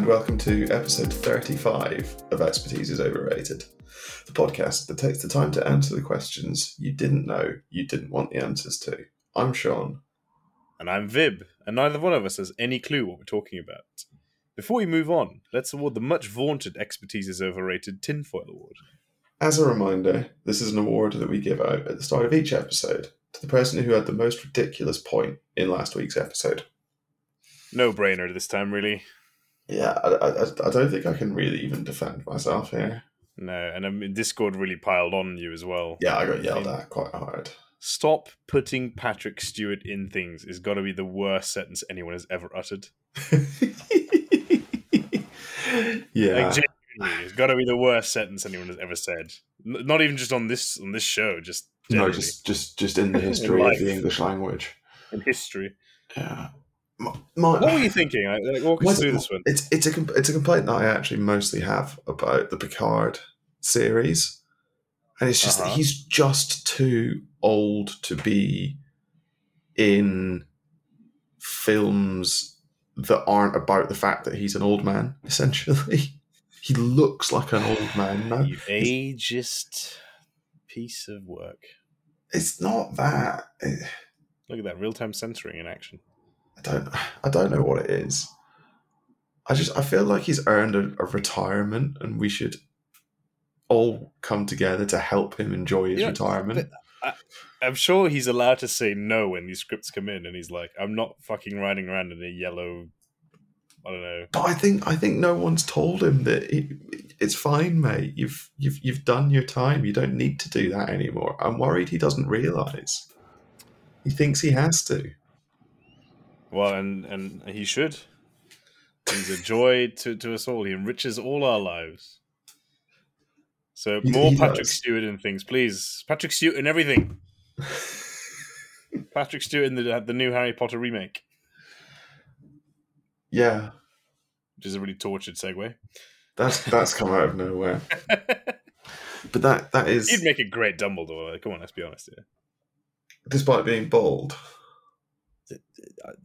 and welcome to episode 35 of Expertise is Overrated, the podcast that takes the time to answer the questions you didn't know you didn't want the answers to. I'm Sean. And I'm Vib, and neither one of us has any clue what we're talking about. Before we move on, let's award the much vaunted Expertise is Overrated Tinfoil Award. As a reminder, this is an award that we give out at the start of each episode to the person who had the most ridiculous point in last week's episode. No brainer this time, really. Yeah, I, I, I don't think I can really even defend myself here. No, and I mean, Discord really piled on you as well. Yeah, I got yelled at quite hard. Stop putting Patrick Stewart in things is got to be the worst sentence anyone has ever uttered. yeah, Like, it's got to be the worst sentence anyone has ever said. Not even just on this on this show, just no, just just just in the history of the English language. in history. Yeah, my, my, What were you thinking? Like, walk us through this one. It's it's a it's a complaint that I actually mostly have about the Picard series, and it's just that Uh-huh. he's just too old to be in films that aren't about the fact that he's an old man. Essentially, he looks like an old man now. You ageist piece of work. It's not that. Look at that real time censoring in action. I don't I don't know what it is. I just I feel like he's earned a, a retirement, and we should all come together to help him enjoy his Yeah, retirement. I'm sure he's allowed to say no when these scripts come in, and he's like, "I'm not fucking riding around in a yellow." I don't know. But I think I think no one's told him that he, it's fine, mate. You've you've you've done your time. You don't need to do that anymore. I'm worried he doesn't realise. He thinks he has to. Well, and and he should. He's a joy to, to us all. He enriches all our lives. So He- more he Patrick does. Stewart in things, please. Patrick Stewart in everything. Patrick Stewart in the the new Harry Potter remake, Yeah, which is a really tortured segue. that's that's come out of nowhere. But that that is He'd make a great Dumbledore. Come on, let's be honest here. despite being bald.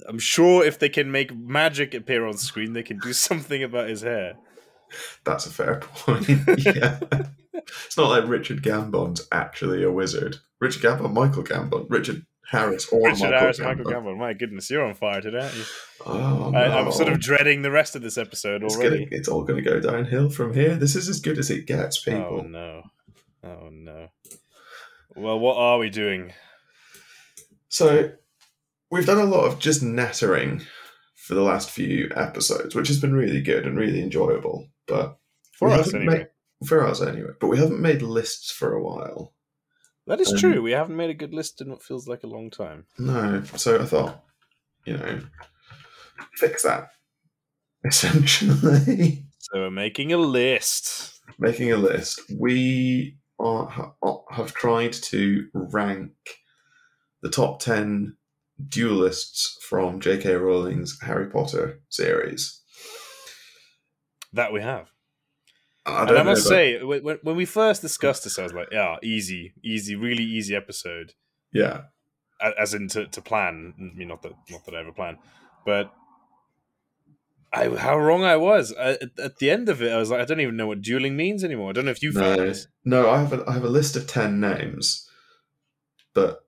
I'm sure if they can make magic appear on screen, they can do something about his hair. That's a fair point. yeah. It's not like Richard Gambon's actually a wizard. Richard Gambon, Michael Gambon, Richard Harris, or Richard Michael Harris, Gambon. Michael Gambon. My goodness, you're on fire today. Aren't you? Oh, no. I, I'm sort of dreading the rest of this episode it's, already. gonna, it's all going to go downhill from here. This is as good as it gets, oh, people. Oh no! Oh no! Well, what are we doing? So, we've done a lot of just nattering for the last few episodes, which has been really good and really enjoyable. But For us, anyway. made- for us, anyway. But we haven't made lists for a while. That is Um, true. We haven't made a good list in what feels like a long time. No, so I thought, you know, fix that. Essentially, So we're making a list. making a list. We are, have tried to rank the top 10 duelists from J.K. Rowling's Harry Potter series. That we have. I and I must about- say, when, when- when we first discussed this, I was like, "Yeah, easy, easy, really easy episode." yeah, As in to, to plan. I mean, not that not that I ever plan, but I how wrong I was. I, at, the end of it, I was like, I don't even know what dueling means anymore. I don't know if you no, no, I have a, I have a list of 10 names, but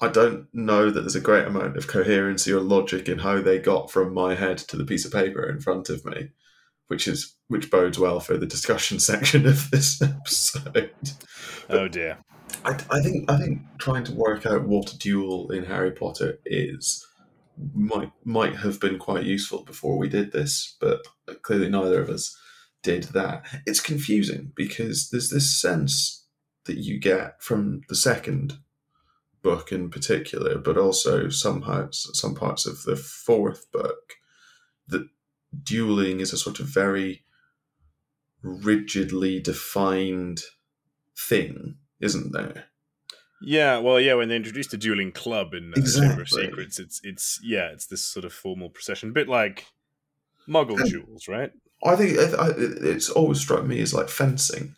I don't know that there's a great amount of coherency or logic in how they got from my head to the piece of paper in front of me, which is which bodes well for the discussion section of this episode. Oh dear. I, I think I think trying to work out what a duel in Harry Potter is might might have been quite useful before we did this, but clearly neither of us did that. It's confusing because there's this sense that you get from the second book in particular, but also some parts some parts of the fourth book that dueling is a sort of very rigidly defined thing, isn't there? Yeah, well, yeah. When they introduced the dueling club in uh, Chamber of Secrets, it's it's yeah, it's this sort of formal procession, bit like Muggle duels, right? I think it's always struck me as like fencing.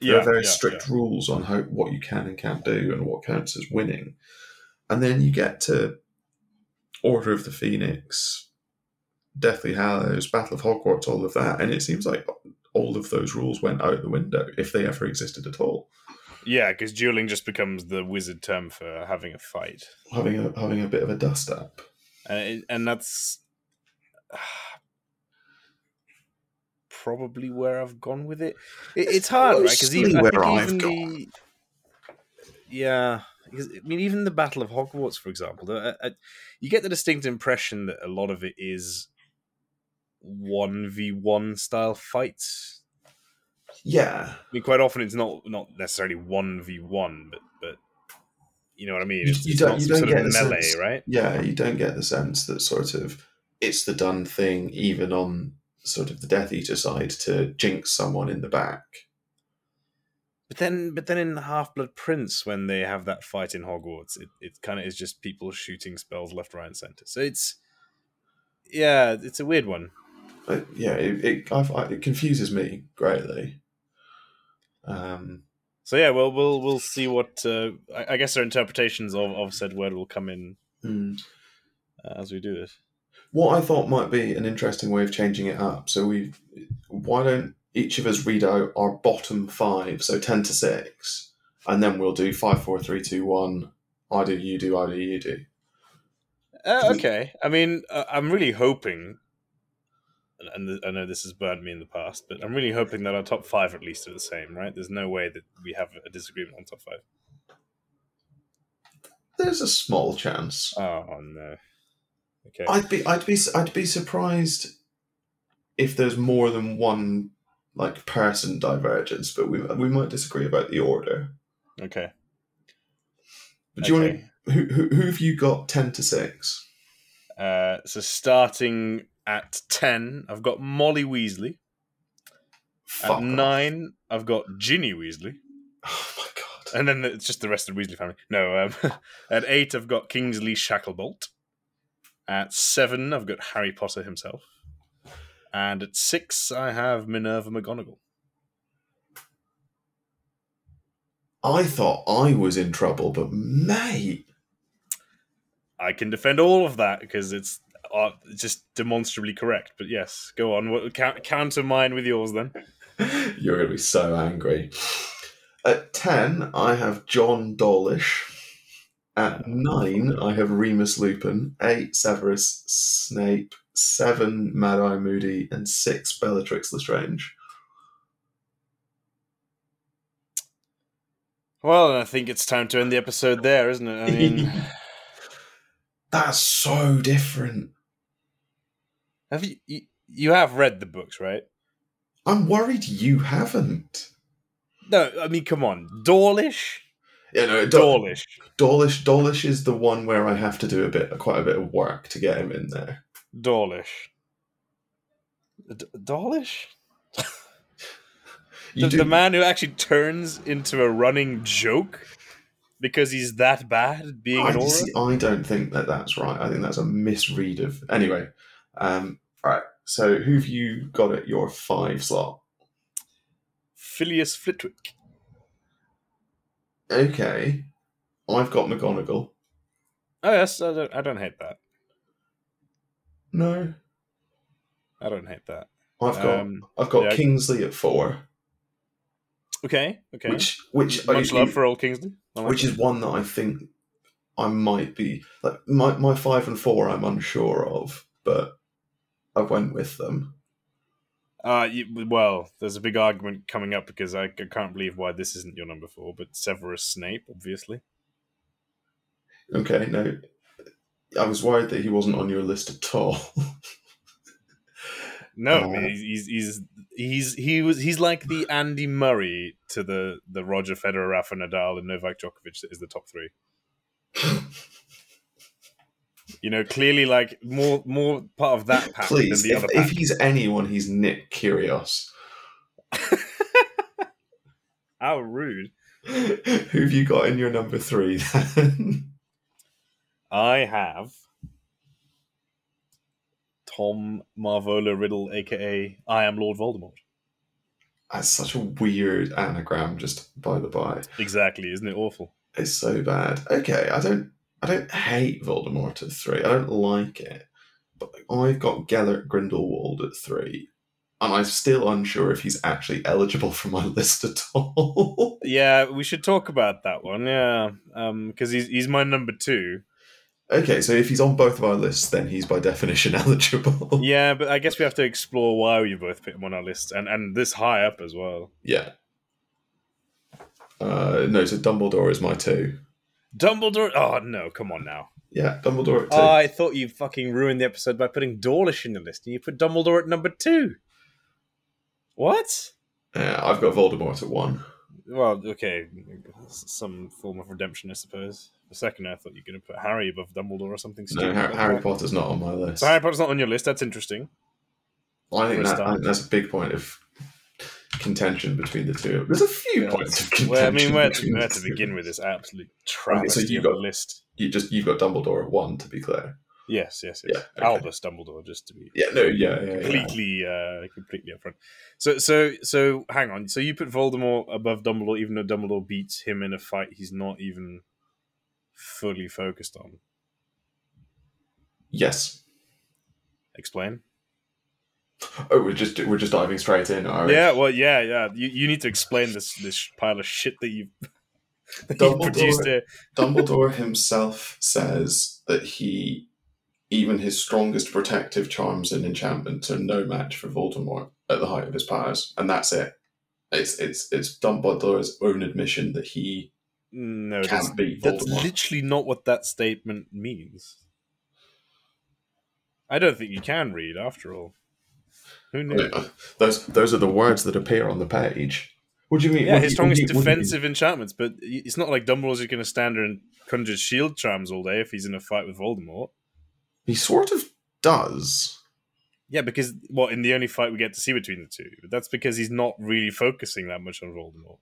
There are very strict rules on how what you can and can't do and what counts as winning. And then you get to Order of the Phoenix, Deathly Hallows, Battle of Hogwarts, all of that, and it seems like all of those rules went out the window if they ever existed at all. Yeah, because dueling just becomes the wizard term for having a fight, Having a having a bit of a dust up. and it, and that's probably where I've gone with it. it it's hard, right? Because even where I've even gone. the yeah, because I mean, even the Battle of Hogwarts, for example, uh, uh, you get the distinct impression that a lot of it is one v one style fights. Yeah, I mean, quite often it's not not necessarily one v one, but but you know what I mean. It's, you don't- not you don't sort of get the melee, sense- right? yeah. You don't get the sense that sort of it's the done thing, even on sort of the Death Eater side, to jinx someone in the back. But then, but then in Half Blood Prince, when they have that fight in Hogwarts, it, it kind of is just people shooting spells left, right, and center. So it's yeah, it's a weird one. But yeah, it it, I, it confuses me greatly. Um, So yeah, well, we'll we'll see what uh, I, I guess our interpretations of, of said word will come in mm. uh, as we do this. What I thought might be an interesting way of changing it up. So we, why don't each of us read out our bottom five, so ten to six, and then we'll do five, four, three, two, one. I do, you do, I do, you do. Uh, okay, I mean, uh, I'm really hoping, and- and th- I know this has burned me in the past, but I'm really hoping that our top five at least are the same, right? There's no way that we have a disagreement on top five. There's a small chance. Oh no. Okay. I'd be, I'd be, I'd be surprised if there's more than one like person divergence, but we we might disagree about the order. Okay. But do you want to? Who, who who have you got? Ten to six. Uh, so starting at ten, I've got Molly Weasley. Fuck At off. nine, I've got Ginny Weasley, Oh my god. and then it's just the rest of the Weasley family. No, um, at eight, I've got Kingsley Shacklebolt. At seven, I've got Harry Potter himself, and at six, I have Minerva McGonagall. I thought I was in trouble, but mate, I can defend all of that because it's uh, just demonstrably correct. But yes, go on. What, count, counter mine with yours then. you're going to be so angry. At 10, I have John Dawlish. At 9, I have Remus Lupin. 8, Severus Snape. 7, Mad Eye Moody. And 6, Bellatrix Lestrange. Well, I think it's time to end the episode there, isn't it? I mean, That's so different. have you, you you have read the books, right? I'm worried you haven't. No, I mean, come on, Dawlish, Yeah, no, Dawlish, Dawlish, Dawlish is the one where I have to do a bit, quite a bit of work to get him in there. Dawlish, D- Dawlish. The, do, the man who actually turns into a running joke because he's that bad being I, an Auror. see, I don't think that that's right. I think that's a misread of. Anyway, um, all right. So who've you got at your five slot? Filius Flitwick. Okay, I've got McGonagall. Oh yes, I don't. I don't hate that. No, I don't hate that. I've got Um, I've got yeah. Kingsley at four, okay, okay. which which Much I- love for old Kingsley. Like which is one that I think I might be like my my five and four. I'm unsure of, but I went with them. Uh, you, well, there's a big argument coming up because I, I can't believe why this isn't your number four, but Severus Snape, obviously. Okay, no, I was worried that he wasn't on your list at all. No, Uh, he's, he's he's he's he was he's like the Andy Murray to the the Roger Federer, Rafa Nadal, and Novak Djokovic that is the top three. You know, clearly like more more part of that pack Please, than the if, other if he's anyone, he's Nick Kyrgios. How rude! Who have you got in your number three then? I have Tom Marvolo Riddle, aka I am Lord Voldemort. That's such a weird anagram, just by the by. Exactly, isn't it awful? It's so bad. Okay, I don't I don't hate Voldemort at three. I don't like it. but I've got Gellert Grindelwald at three, and I'm still unsure if he's actually eligible for my list at all. Yeah, we should talk about that one. Yeah, because he's he's my number two. okay, so if he's on both of our lists, then he's by definition eligible. Yeah, but I guess we have to explore why you both put him on our list, and and this high up as well. Yeah. Uh, no, so Dumbledore is my two. Dumbledore. Oh no, come on now. Yeah, Dumbledore at two. Oh, I thought you fucking ruined the episode by putting Dawlish in the list, and you put Dumbledore at number two. What? Yeah, I've got Voldemort at one. Well, okay, some form of redemption, I suppose. For a second, I thought you were going to put Harry above Dumbledore or something No, stupid. Har- like Harry. Potter's not on my list. So Harry Potter's not on your list. That's interesting. I think, that, I think that's a big point of contention between the two. There's a few Yeah. points of contention. Well, I mean, where to, where to begin with this absolute travesty you of got- a list? You just you've got Dumbledore at one, to be clear. Yes, yes, yes. Yeah, okay. Albus Dumbledore, just to be Yeah, no, yeah, yeah, yeah. completely, uh, completely upfront. So, so, so, hang on. So you put Voldemort above Dumbledore, even though Dumbledore beats him in a fight he's not even fully focused on. Yes. Explain. Oh, we're just we're just diving straight in. Yeah, well, yeah, yeah. You, you need to explain this this pile of shit that you've, that you've produced here. Dumbledore himself says that he, even his strongest protective charms and enchantments are no match for Voldemort at the height of his powers, and that's it. It's it's it's Dumbledore's own admission that he No, can't that's, that's literally not what that statement means. I don't think you can read, after all. Who knew? Those those are the words that appear on the page. What do you mean? Yeah, What his do you- what strongest you- what do you- defensive enchantments, but it's not like Dumbledore's just going to stand there and conjure shield charms all day if he's in a fight with Voldemort. He sort of does. Yeah, because what in the only fight we get to see between the two, but that's because he's not really focusing that much on Voldemort.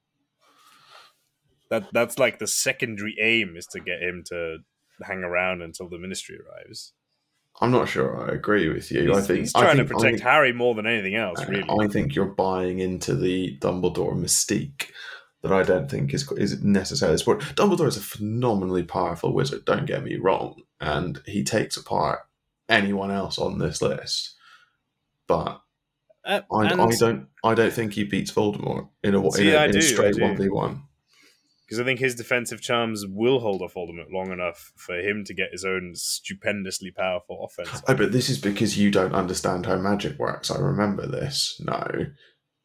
That that's like the secondary aim is to get him to hang around until the Ministry arrives. I'm not sure. I agree with you. He's, I think he's trying think- to protect think- Harry more than anything else, Uh, really. I think you're buying into the Dumbledore mystique that I don't think is is necessarily sport. Dumbledore is a phenomenally powerful wizard. Don't get me wrong, and he takes apart anyone else on this list. But Uh, I, I don't I don't think he beats Voldemort in a See, in a, in do, straight one v one. Because I think his defensive charms will hold off Voldemort long enough for him to get his own stupendously powerful offense. Oh, but this is because you don't understand how magic works. I remember this. No,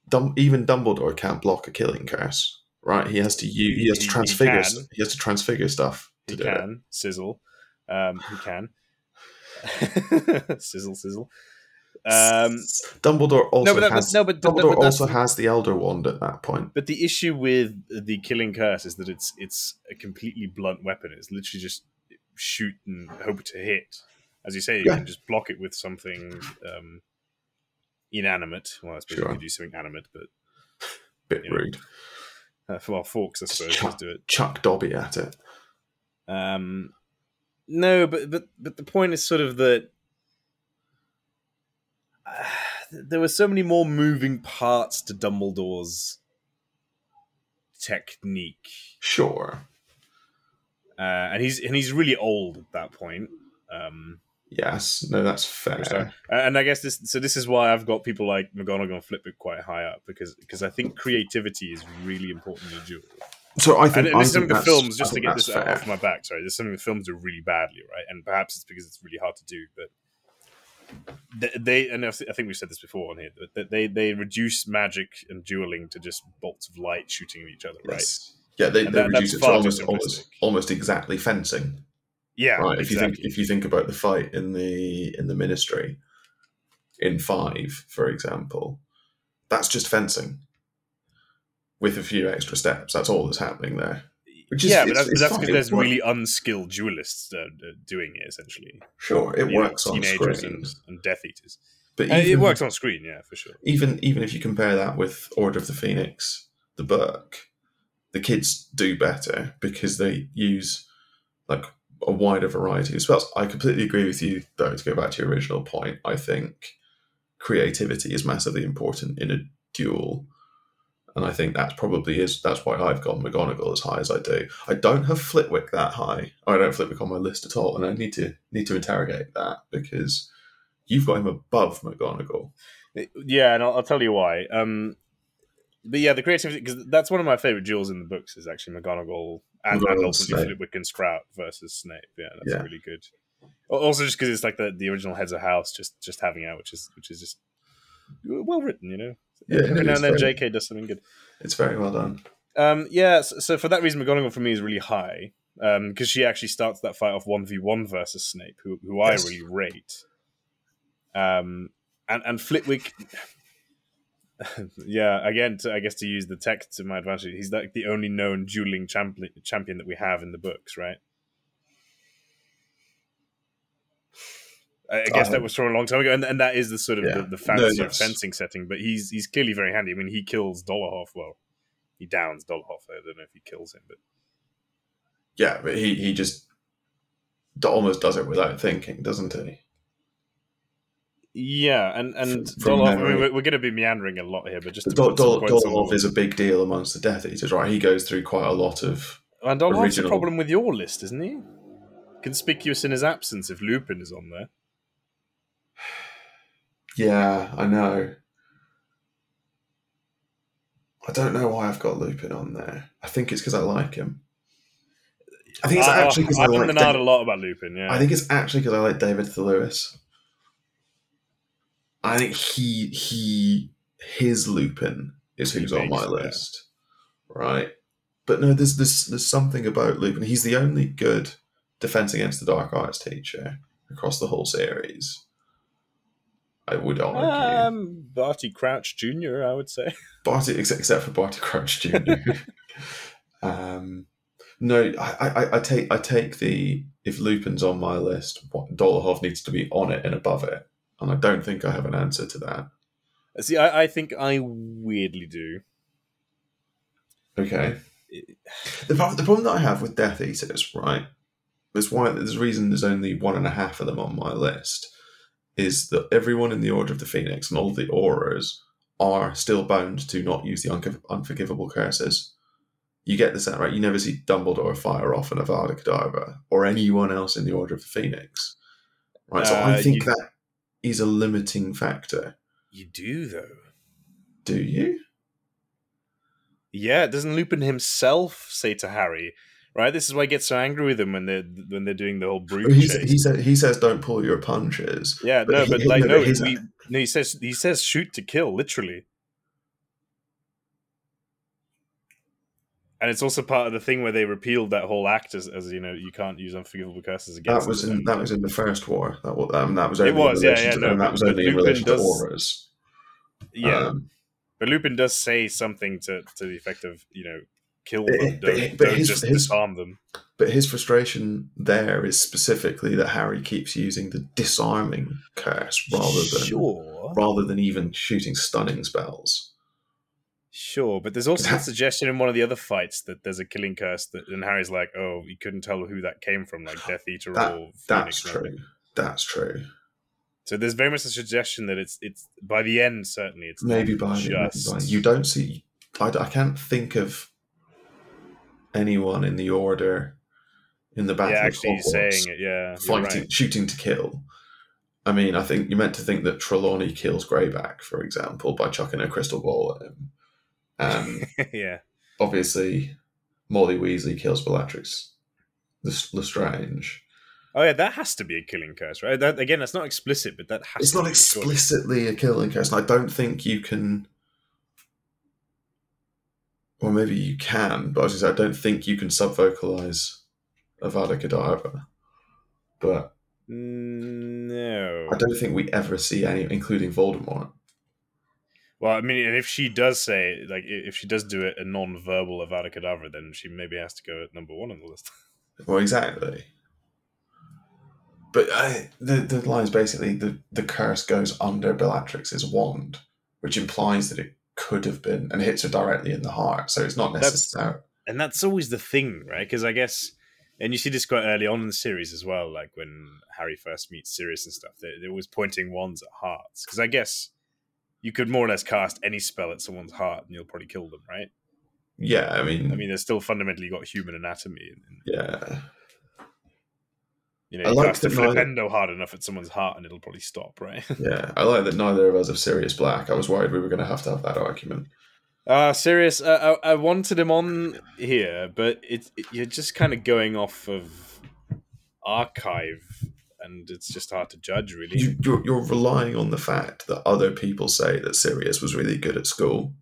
Dum- even Dumbledore can't block a killing curse. Right? He has to use. He has to He- he transfigure. can. He, has to transfigure stuff to He do it. can sizzle. Um, he can sizzle, sizzle. Um, Dumbledore also no, but has. no, but, but, Dumbledore but also has the Elder Wand at that point. But the issue with the killing curse is that it's it's a completely blunt weapon. It's literally just shoot and hope to hit. As you say, you Yeah. can just block it with something um, inanimate. Well, I suppose Sure. you could do something animate, but Bit you know. rude. uh, well, forks, I suppose, chuck, do it. chuck Dobby at it. Um, no, but but but the point is sort of that uh, there were so many more moving parts to Dumbledore's technique. Sure. uh, and he's and he's really old at that point. Um, Yes. No, that's fair. so- and I guess this so this is why I've got people like McGonagall and Flitwick quite high up because because I think creativity is really important in duel. So I think. And, and I is something the films just to get this fair. off my back. Sorry, there's something the films do really badly, right? And perhaps it's because it's really hard to do, but. They, and I think we've said this before on here that they they reduce magic and dueling to just bolts of light shooting at each other, right? Yes. Yeah, they, And they that- reduce it to almost, almost, almost exactly fencing. Yeah, right. If you think if you think about the fight in the in the Ministry, in five, for example, that's just fencing with a few extra steps. That's all that's happening there. Which is yeah, but that's, that's because there's really unskilled duelists uh, doing it essentially. sure it You know, works on teenagers screen, and, and Death Eaters. but Uh, it works on screen, yeah, for sure. even even if you compare that with Order of the Phoenix, the book, the kids do better because they use like a wider variety of spells. I completely agree with you, though. To go back to your original point, I think creativity is massively important in a duel, and I think that's probably is that's why I've gone McGonagall as high as I do. I don't have Flitwick that high. I don't have Flitwick on my list at all, and I need to need to interrogate that because You've got him above McGonagall. Yeah, and I'll, I'll tell you why. Um, but yeah, the creativity because that's one of my favorite duels in the books is actually McGonagall and, McGonagall and ultimately. Flitwick and Sprout versus Snape. Yeah, that's Yeah. really good. Also, just because it's like the, the original heads of house just just having out, which is which is just well written, you know. Yeah, Every it now and then, very- J.K. does something good. It's very well done. Um, yeah, so, so for that reason, McGonagall for me is really high because she actually starts that fight off one v one versus Snape, who who I really rate. Um, and and Flitwick, yeah, again, to, I guess to use the text to my advantage, he's like the only known dueling champion champion that we have in the books, right? I guess that Um, was from a long time ago, and, and that is the sort of Yeah. the, the No, fantasy of that's- fencing setting. But he's he's clearly very handy. I mean, he kills Dolohov. Well, he downs Dolohov. I don't know if he kills him, but Yeah, but he, he just almost does it without thinking, doesn't he? yeah, and and Dolohov. I mean, we're, we're going to be meandering a lot here, but just to Dol- put Dol- points on Dolov the- is a big deal amongst the Death Eaters, right? He goes through quite a lot of. and Dolohov's original- problem with your list, isn't he? Conspicuous in his absence if Lupin is on there. Yeah, I know. I don't know why I've got Lupin on there. I think it's because I like him. I think it's I- actually because I, I've like. been Da- a lot about Lupin. Yeah, I think it's actually because I like David Thewlis. I think he he his Lupin is who's on my it, yeah. list, right? But no, there's there's there's something about Lupin. He's the only good defense against the dark arts teacher across the whole series. I would argue, um, Barty Crouch Jr. I would say. Barty except, except for Barty Crouch Jr. um, no, I, I, I take I take the if Lupin's on my list, what Dolohov needs to be on it and above it, and I don't think I have an answer to that. See, I, I think I weirdly do. Okay. The, prob- the problem that I have with Death Eaters, right? There's why there's a reason there's only one and a half of them on my list. Is that everyone in the Order of the Phoenix and all the Aurors are still bound to not use the unforgivable curses. You get this out, right? You never see Dumbledore fire off an Avada Kedavra or anyone else in the Order of the Phoenix. Right, so I Uh, think you- that is a limiting factor. You do though. Do you? Yeah, doesn't Lupin himself say to Harry, right? This is why he gets so angry with them when they're when they're doing the whole brute he said he says don't pull your punches. yeah, but no, he- but like no, but his- no, he says he says shoot to kill, literally. And it's also part of the thing where they repealed that whole act as, as you know you can't use unforgivable curses against. That was in that was in the first war. That was um, that was It only was, in yeah, yeah, to, no, that was only in relation does- to Aurors. yeah, Um, but Lupin does say something to to the effect of you know kill But- them, don't, but don't his- just his- disarm them. but his frustration there is specifically that Harry keeps using the disarming curse rather than sure, rather than even shooting stunning spells. Sure, but there's also the suggestion in one of the other fights that there's a killing curse that, and Harry's like, "Oh, you couldn't tell who that came from, like Death Eater That- or That's Phoenix." or true. That's true. So there's very much a suggestion that it's it's by the end certainly it's Maybe by, maybe just by you don't see. I, I can't think of anyone in the order in the battle. yeah actually saying it. Yeah, fighting, right. shooting to kill. I mean, I think you meant to think that Trelawney kills Greyback, for example, by chucking a crystal ball at him. Um, yeah, obviously, Molly Weasley kills Bellatrix Lestrange. oh yeah, that has to be a killing curse, right? That again, that's not explicit, but that has. It's not explicitly a killing curse, and I don't think you can. Or maybe you can, but as I said, I don't think you can subvocalize Avada Kedavra. But No. I don't think we ever see any, including Voldemort. Well, I mean, if she does say like if she does do it a non-verbal Avada Kedavra, then she maybe has to go at number one on the list. Well, exactly. But I, the the line is basically the the curse goes under Bellatrix's wand, which implies that it could have been and hits her directly in the heart. So it's not That's- necessary. and that's always the thing, right? Because I guess, and you see this quite early on in the series as well, like when Harry first meets Sirius and stuff. They're, they're always pointing wands at hearts, because I guess you could more or less cast any spell at someone's heart and you'll probably kill them, right? Yeah, I mean, I mean, they're still fundamentally got human anatomy. And, and yeah. You I know, you like a that neither- flipendo hard enough at someone's heart, and it'll probably stop, right? Yeah, I like that neither of us have Sirius Black. I was worried we were going to have to have that argument. Uh serious. Uh, I, I wanted him on here, but it, it you're just kind of going off of archive, and it's just hard to judge, really. You, you're, you're relying on the fact that other people say that Sirius was really good at school,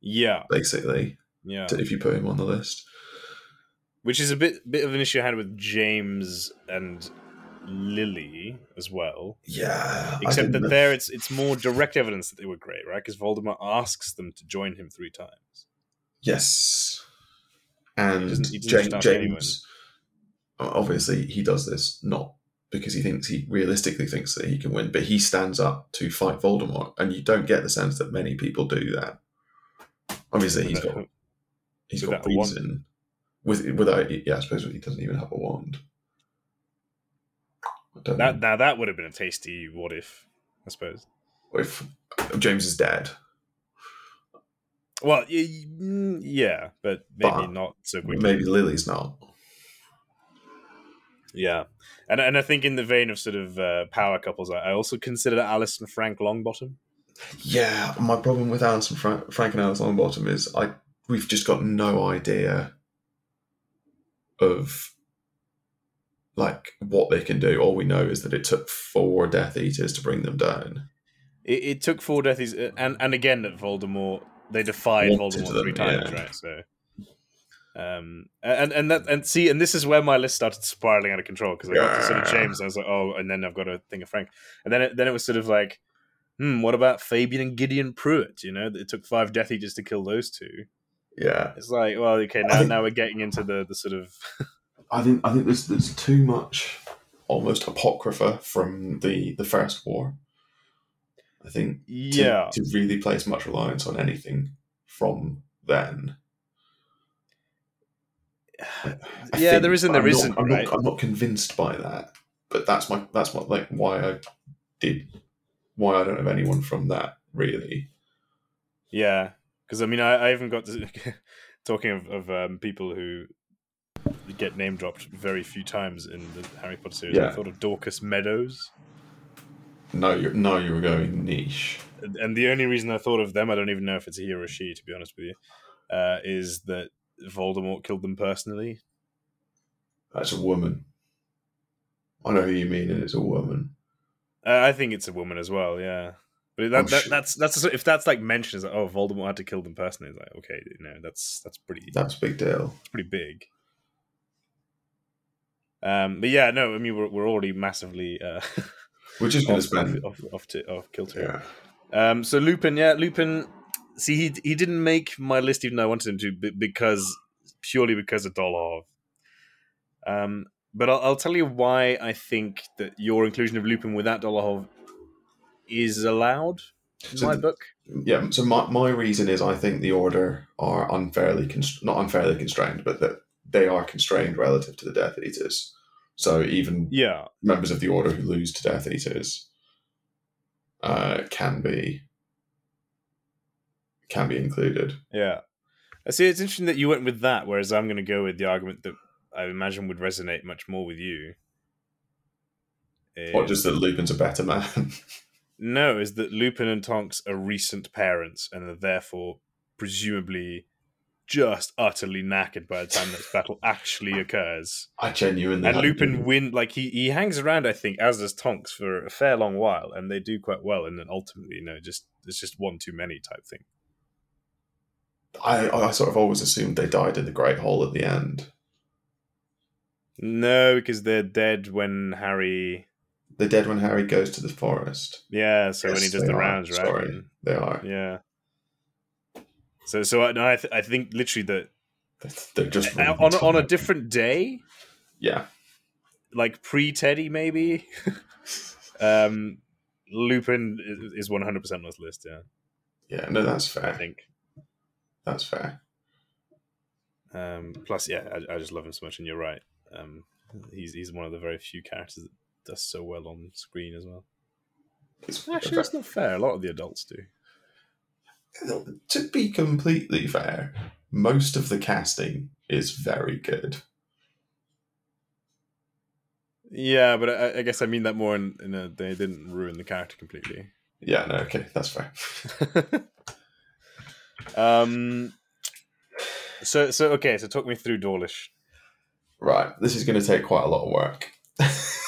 yeah, basically, yeah. to- if you put him on the list. Which is a bit bit of an issue I had with James and Lily as well. Yeah. Except that there, it's it's more direct evidence that they were great, right? Because Voldemort asks them to join him three times. Yes. And doesn't- he doesn't James, James obviously, he does this not because he thinks he realistically thinks that he can win, but he stands up to fight Voldemort, and you don't get the sense that many people do that. Obviously, he's got he's got Without a wand. reason. With without, yeah, I suppose he doesn't even have a wand. That know now that would have been a tasty what if, I suppose. if James is dead. Well, y- yeah, but maybe But not so quickly. Maybe Lily's not. Yeah, and and I think in the vein of sort of uh, power couples, I I also consider Alice and Frank Longbottom. Yeah, my problem with Alice and Fra- Frank and Alice Longbottom is I we've just got no idea of like what they can do. All we know is that it took four Death Eaters to bring them down. It, it took four Death Eaters, and and again that Voldemort they defied Wanted Voldemort them, three times, yeah. right? So, um, and and that and see, and this is where my list started spiraling out of control because I got to sort of James, and I was like, oh, and then I've got to think of Frank, and then it, then it was sort of like, hmm, what about Fabian and Gideon Prewett? You know, it took five Death Eaters to kill those two. Yeah, It's like, well, okay, now think- now we're getting into the the sort of I think I think there's there's too much almost apocrypha from the the first war. I think to, yeah. to really place much reliance on anything from then. I yeah, think, there is and but there I'm not- isn't, I'm right? Not, I'm not convinced by that, but that's my that's my like why I did why I don't have anyone from that really. Yeah, because I mean, I, I haven't got to, talking of, of um, people who get name dropped very few times in the Harry Potter series. I thought of Dorcas Meadowes, No, you're no, you were going niche. and the only reason I thought of them, I don't even know if it's a he or a she, to be honest with you, uh, is that Voldemort killed them personally. That's a woman. I know who you mean, and it's a woman. Uh, I think it's a woman as well. Yeah. But that, Oh, that, that's that's if that's like mentioned as like, oh Voldemort had to kill them personally, it's like okay, you know that's that's pretty That's a big deal. pretty big. Um, but yeah, no, I mean we're we're already massively uh, We're just going off, to spend. off, off, to, off kilter. Yeah. Um, so Lupin, yeah, Lupin. See, he he didn't make my list even though I wanted him to, because purely because of Dolohov. Um, but I'll, I'll tell you why I think that your inclusion of Lupin without Dolohov is allowed in So my the- book. Yeah, so my, my reason is I think the order are unfairly const- not unfairly constrained, but that they are constrained relative to the Death Eaters. So even Yeah, members of the order who lose to Death Eaters uh, can be can be included. yeah. I see. It's interesting that you went with that, whereas I'm going to go with the argument that I imagine would resonate much more with you. Or Is- just that Lupin's a better man. No, is that Lupin and Tonks are recent parents and are therefore presumably just utterly knackered by the time this battle actually occurs. I genuinely And Lupin win like he, he hangs around, I think, as does Tonks for a fair long while, and they do quite well, and then ultimately, you know, just it's just one too many type thing. I, I sort of always assumed they died in the Great Hall at the end. No, because they're dead when Harry They're dead when Harry goes to the forest. Yeah, so when he does the are. rounds, right? Sorry. And- They are. yeah. So so I, no, I, th- I think literally that They're just uh, on a- on a different day, Yeah. like pre Teddy maybe. um, Lupin is- is one hundred percent on this list. Yeah, Yeah, no, that's fair. I think. That's fair. Um, plus, yeah, I, I just love him so much, and you're right. Um, he's he's one of the very few characters that does so well on screen as well. It's, Actually, that's not fair. A lot of the adults do. to be completely fair, most of the casting is very good. Yeah, but I, I guess I mean that more in, in a they didn't ruin the character completely. Yeah, no, okay, that's fair. um. So so okay, so talk me through Dawlish. Right, this is going to take quite a lot of work.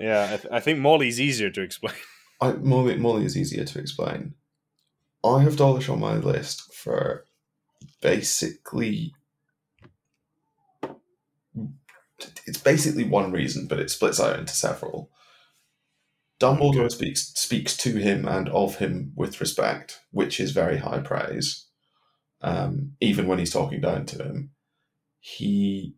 Yeah, I, th- I think Molly's easier to explain. I, Molly, Molly is easier to explain. I have Dawlish on my list for basically. It's basically one reason, but it splits out into several. Dumbledore Okay. speaks speaks to him and of him with respect, which is very high praise. Um, even when he's talking down to him, he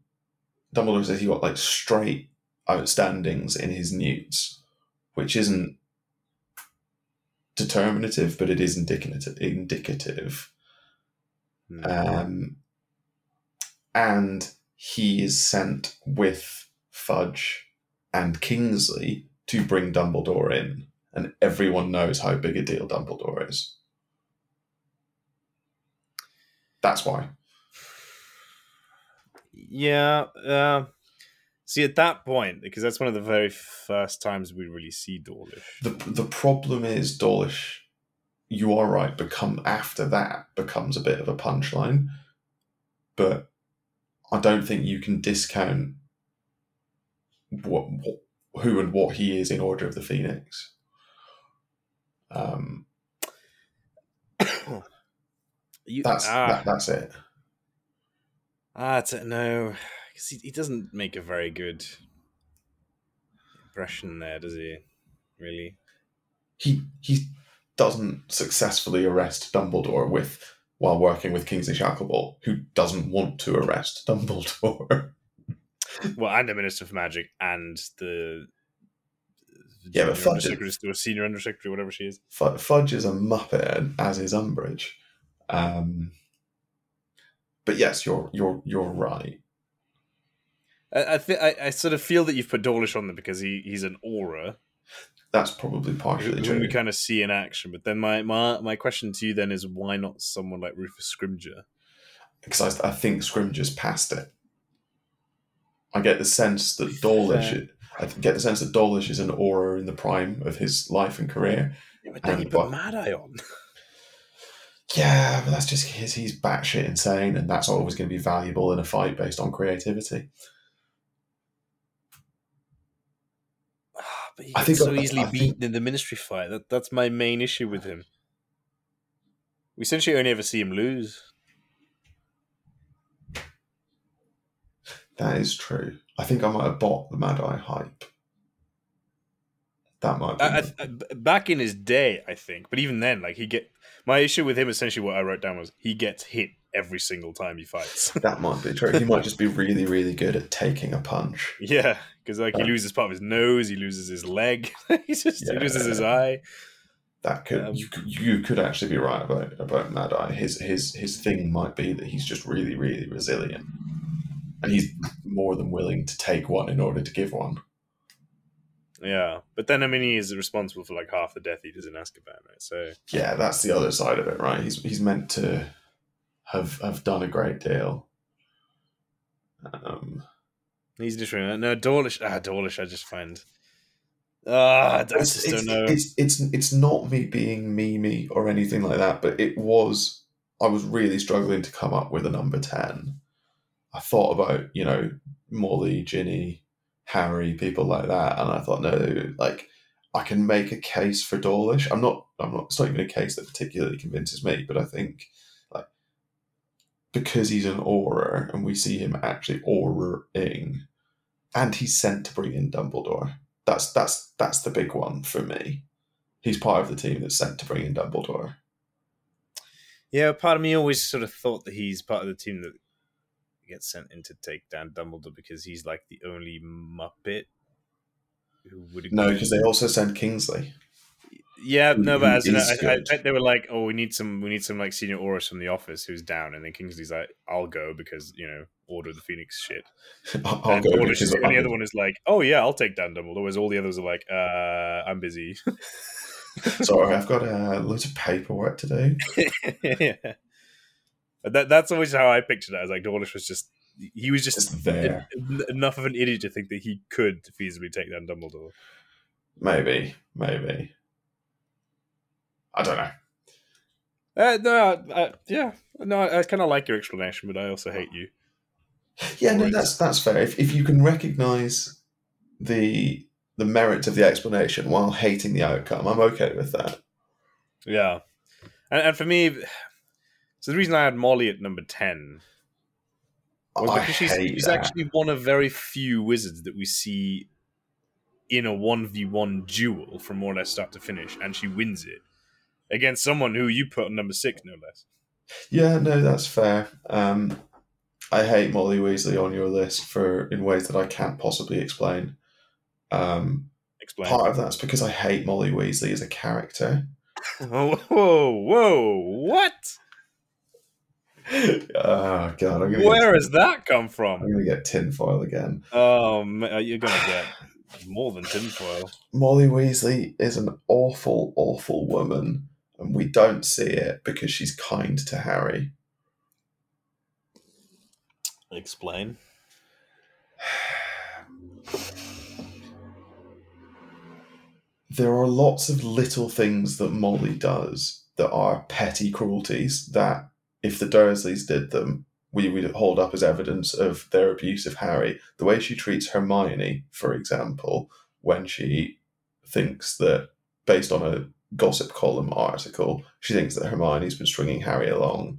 Dumbledore says he got like straight outstandings in his newts, which isn't determinative, but it is indicative. Indicative, Hmm. um, and he is sent with Fudge and Kingsley to bring Dumbledore in, and everyone knows how big a deal Dumbledore is. That's why. Yeah. Uh, see, at that point, because that's one of the very first times we really see Dawlish. the The problem is Dawlish. You are right. Become after that becomes a bit of a punchline, but I don't think you can discount what, what who and what he is in Order of the Phoenix. Um, You, that's ah, that, that's it. ah, it's, no, because he, he doesn't make a very good impression there, does he? Really? He he doesn't successfully arrest Dumbledore with while working with Kingsley Shacklebolt, who doesn't want to arrest Dumbledore. Well, and the Minister for Magic and the Yeah, but Fudge- undersecretary or senior undersecretary, whatever she is. Fudge is a muppet, as is Umbridge. Um, but yes, you're you're you're right. I I, th- I I sort of feel that you've put Dawlish on there because he, he's an Auror That's probably partially who true. we kind of see in action. But then my, my my question to you then is why not someone like Rufus Scrimgeour? because I, I think Scrimgeour's past it. I get the sense that Dawlish, Fair. I get the sense that Dawlish is an Auror in the prime of his life and career. Yeah, but then And you put what- Mad Eye on. Yeah, but that's just because he's batshit insane, and that's always going to be valuable in a fight based on creativity. Ah, but he I think- so I- easily I think- beaten in the Ministry fight. That that's my main issue with him. We essentially only ever see him lose. That is true. I think I might have bought the Mad Eye hype. That might be. I, I, I- back in his day, I think, but even then, like he get my issue with him. Essentially, what I wrote down was he gets hit every single time he fights. that might be true. He might just be really, really good at taking a punch. yeah, because like he loses part of his nose, he loses his leg, he just he Yeah. loses his eye. That could Um, you could you could actually be right about about Mad Eye. His his his thing might be that he's just really, really resilient, and he's more than willing to take one in order to give one. Yeah, but then I mean, he is responsible for like half the Death Eaters in Azkaban, right? So Yeah, that's the other side of it, right? He's he's meant to have have done a great deal. Um, he's just no Dawlish. Ah, Dawlish. I just find. Ah, I it's, just it's, don't know. it's it's it's not me being memey or anything like that, but it was. I was really struggling to come up with a number ten. I thought about you know Molly, Ginny, Harry, people like that, and I thought no, like I can make a case for Dawlish. I'm not. I'm not. It's not even a case that particularly convinces me, but I think because he's an Auror and we see him actually Auror-ing, and he's sent to bring in Dumbledore. That's that's that's the big one for me. He's part of the team that's sent to bring in Dumbledore. Yeah, part of me always sort of thought that he's part of the team that gets sent in to take down Dumbledore because he's like the only Muppet who would. No, because they also send Kingsley. Yeah, no, but as in, I, I, bet they were like, "Oh, we need some, we need some like senior Aurors from the office who's down," and then Kingsley's like, "I'll go because you know Order of the Phoenix shit." I'll I'll and go because is the other one is like, "Oh yeah, I'll take down Dumbledore," whereas all the others are like, "Uh, I'm busy." Sorry, I've got uh, loads of paperwork to do. yeah. That that's always how I pictured it. I was like, Dawlish was just he was just Just there. en- enough of an idiot to think that he could feasibly take down Dumbledore. Maybe, maybe. I don't know. Uh, no, uh, yeah, no, I, I kind of like your explanation, but I also hate you. Yeah, no, that's that's fair. If if you can recognise the the merit of the explanation while hating the outcome, I'm okay with that. Yeah, and, and for me, so the reason I had Molly at number ten was I because she's, she's that. actually one of very few wizards that we see in a one v one duel from more or less start to finish, and she wins it against someone who you put on number six, no less. Yeah, no, that's fair. Um, I hate Molly Weasley on your list for in ways that I can't possibly explain. Um, Explain. part of that's because I hate Molly Weasley as a character. whoa, whoa! What? oh god, Where has that come from? I'm gonna get tinfoil again. Um, you're gonna get more than tinfoil. Molly Weasley is an awful, awful woman, and we don't see it because she's kind to Harry. Explain. there are lots of little things that Molly does that are petty cruelties that, if the Dursleys did them, we would hold up as evidence of their abuse of Harry. The way she treats Hermione, for example, when she thinks that, based on a gossip column article, she thinks that Hermione's been stringing Harry along,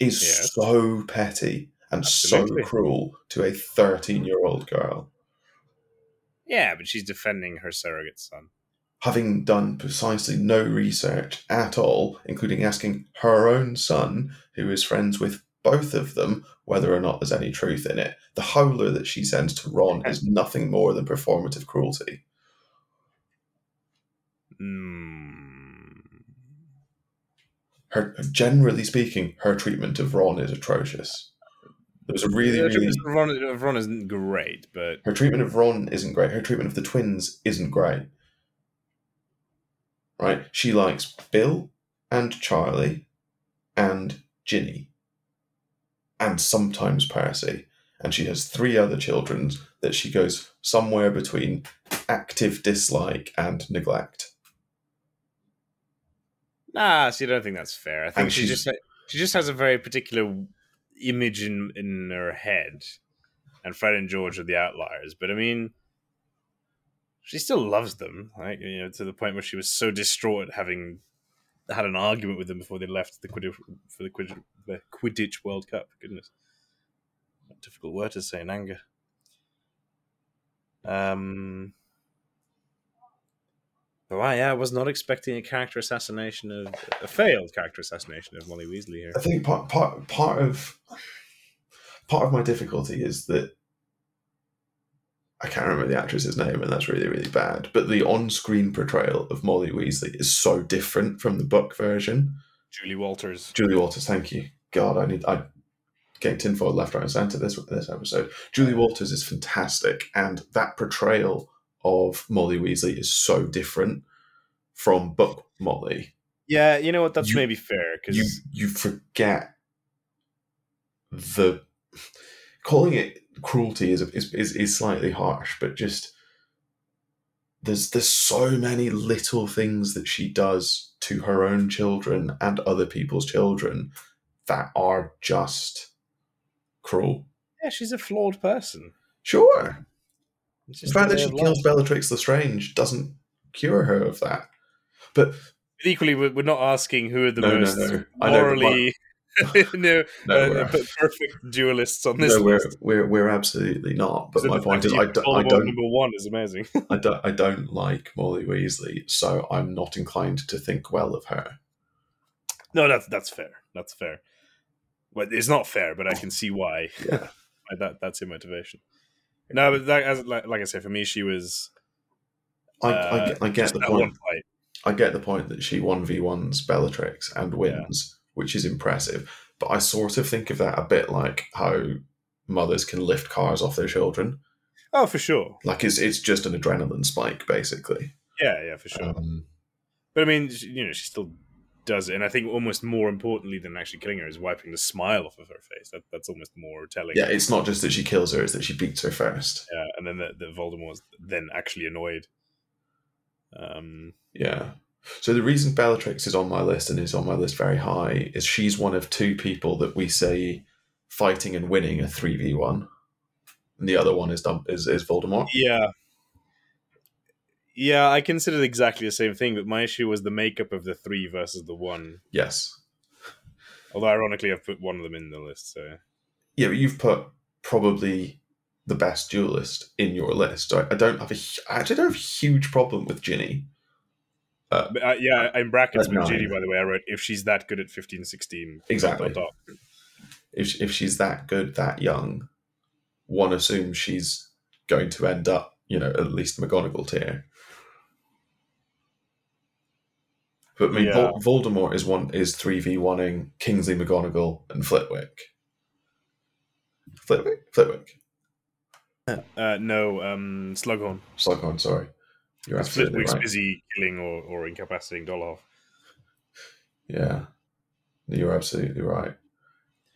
is Yes. so petty and Absolutely. so cruel to a 13 year old girl. Yeah, but she's defending her surrogate son. having done precisely no research at all, including asking her own son, who is friends with both of them, whether or not there's any truth in it. The howler that she sends to Ron is nothing more than performative cruelty. Mm. Her, generally speaking, her treatment of Ron is atrocious. There was a really, really. Ron, Ron isn't great, but Her treatment of Ron isn't great. Her treatment of the twins isn't great. Right? She likes Bill and Charlie and Ginny and sometimes Percy. And she has three other children that she goes somewhere between active dislike and neglect. Nah. so you don't think that's fair. I think And she she's- just she just has a very particular image in in her head, and Fred and George are the outliers. But I mean, she still loves them, like you know, to the point where she was so distraught having had an argument with them before they left the Quidditch for the Quidditch, the Quidditch World Cup. Goodness, difficult word to say in anger. Um. Oh, wow, yeah, I was not expecting a character assassination of a failed character assassination of Molly Weasley here. I think part part part of part of my difficulty is that I can't remember the actress's name, and that's really really bad. But the on-screen portrayal of Molly Weasley is so different from the book version. Julie Walters. Julie Walters, thank you. God, I need I getting tinfoil left, right, and centre this this episode. Julie Walters is fantastic, and that portrayal of Molly Weasley is so different from book Molly. Yeah, you know what? That's You- maybe fair because you you forget the calling it cruelty is, is is is slightly harsh, but just there's there's so many little things that she does to her own children and other people's children that are just cruel. yeah, she's a flawed person. Sure, the just fact that she kills life. Bellatrix Lestrange doesn't cure her of that. But But equally, we're we're not asking who are the No, no, most no. I know, but morally no, no, uh, we're- perfect duelists on this no, we're, list. we're we're absolutely not. But So my point is, that I, do, call I them don't Number one is amazing. I don't, I don't like Molly Weasley, so I'm not inclined to think well of her. no, that's that's fair. That's fair. But it's not fair, but I can see why. Yeah. That that's your motivation. No, but that, as, like, like I said, for me, she was I, uh, I, get- I get the point. I get the point that she one v ones Bellatrix and wins, which is impressive. But I sort of think of that a bit like how mothers can lift cars off their children. Oh, for sure. Like it's it's just an adrenaline spike, basically. Yeah, yeah, for sure. Um, But I mean, you know, she still does it, and I think almost more importantly than actually killing her is wiping the smile off of her face. That that's almost more telling. Yeah, it's not just that she kills her; it's that she beats her first. Yeah, and then the, the Voldemort's then actually annoyed. Um, Yeah. So the reason Bellatrix is on my list and is on my list very high is she's one of two people that we say fighting and winning a three v one, and the other one is is is Voldemort. yeah, yeah, I considered exactly the same thing, but my issue was the makeup of the three versus the one. Yes. Although ironically, I've put one of them in the list. So Yeah, but you've put probably the best duelist in your list. I, I don't have a I actually don't have a huge problem with Ginny. But, uh, yeah, in brackets with. Ginny, by the way, I wrote if she's that good at 15, 16. Exactly. dot, dot. If if she's that good, that young, one assumes she's going to end up, you know, at least McGonagall tier. But I mean, Yeah. Vol- Voldemort is one is three v oneing Kingsley McGonagall and Flitwick. Flitwick, Flitwick, Uh, no, um, Slughorn. Slughorn. Sorry, you're absolutely Flitwick's right. busy killing or, or incapacitating Dolohov. Yeah, you're absolutely right.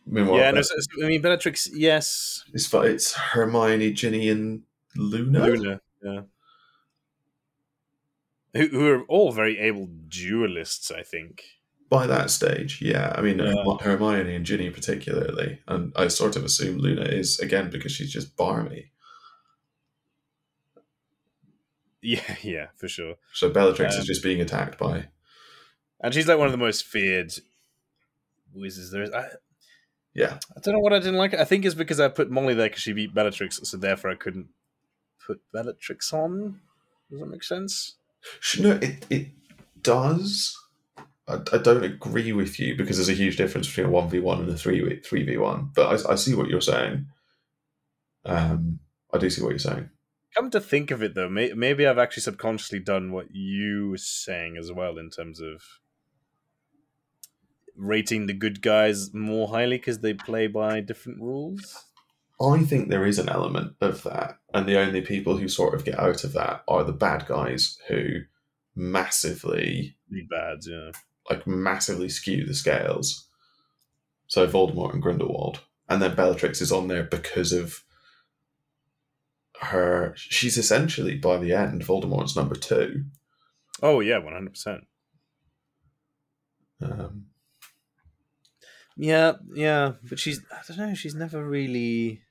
Meanwhile, yeah, no, so, so, I mean, Bellatrix, yes. it's fu- it's Hermione, Ginny, and Luna. Luna, yeah. Who, who are all very able duelists, I think. By that stage, yeah. I mean, Yeah. Hermione and Ginny particularly, and I sort of assume Luna is again because she's just barmy. Yeah, yeah, for sure. So Bellatrix Um, is just being attacked by. And she's like one of the most feared wizards there is. I, Yeah, I don't know what I didn't like. I think it's because I put Molly there because she beat Bellatrix, so therefore I couldn't put Bellatrix on. Does that make sense? No, it it does. I, I don't agree with you because there's a huge difference between a one v one and a three three v one. But I, I see what you're saying. Um, I do see what you're saying. Come to think of it, though, may, maybe I've actually subconsciously done what you were saying as well in terms of rating the good guys more highly because they play by different rules. I think there is an element of that, and the only people who sort of get out of that are the bad guys who massively, Really bad, yeah. like, massively skew the scales. So Voldemort and Grindelwald, and then Bellatrix is on there because of her. She's essentially by the end Voldemort's number two. Oh yeah, one hundred percent. Um, Yeah, yeah, but she's I don't know. She's never really.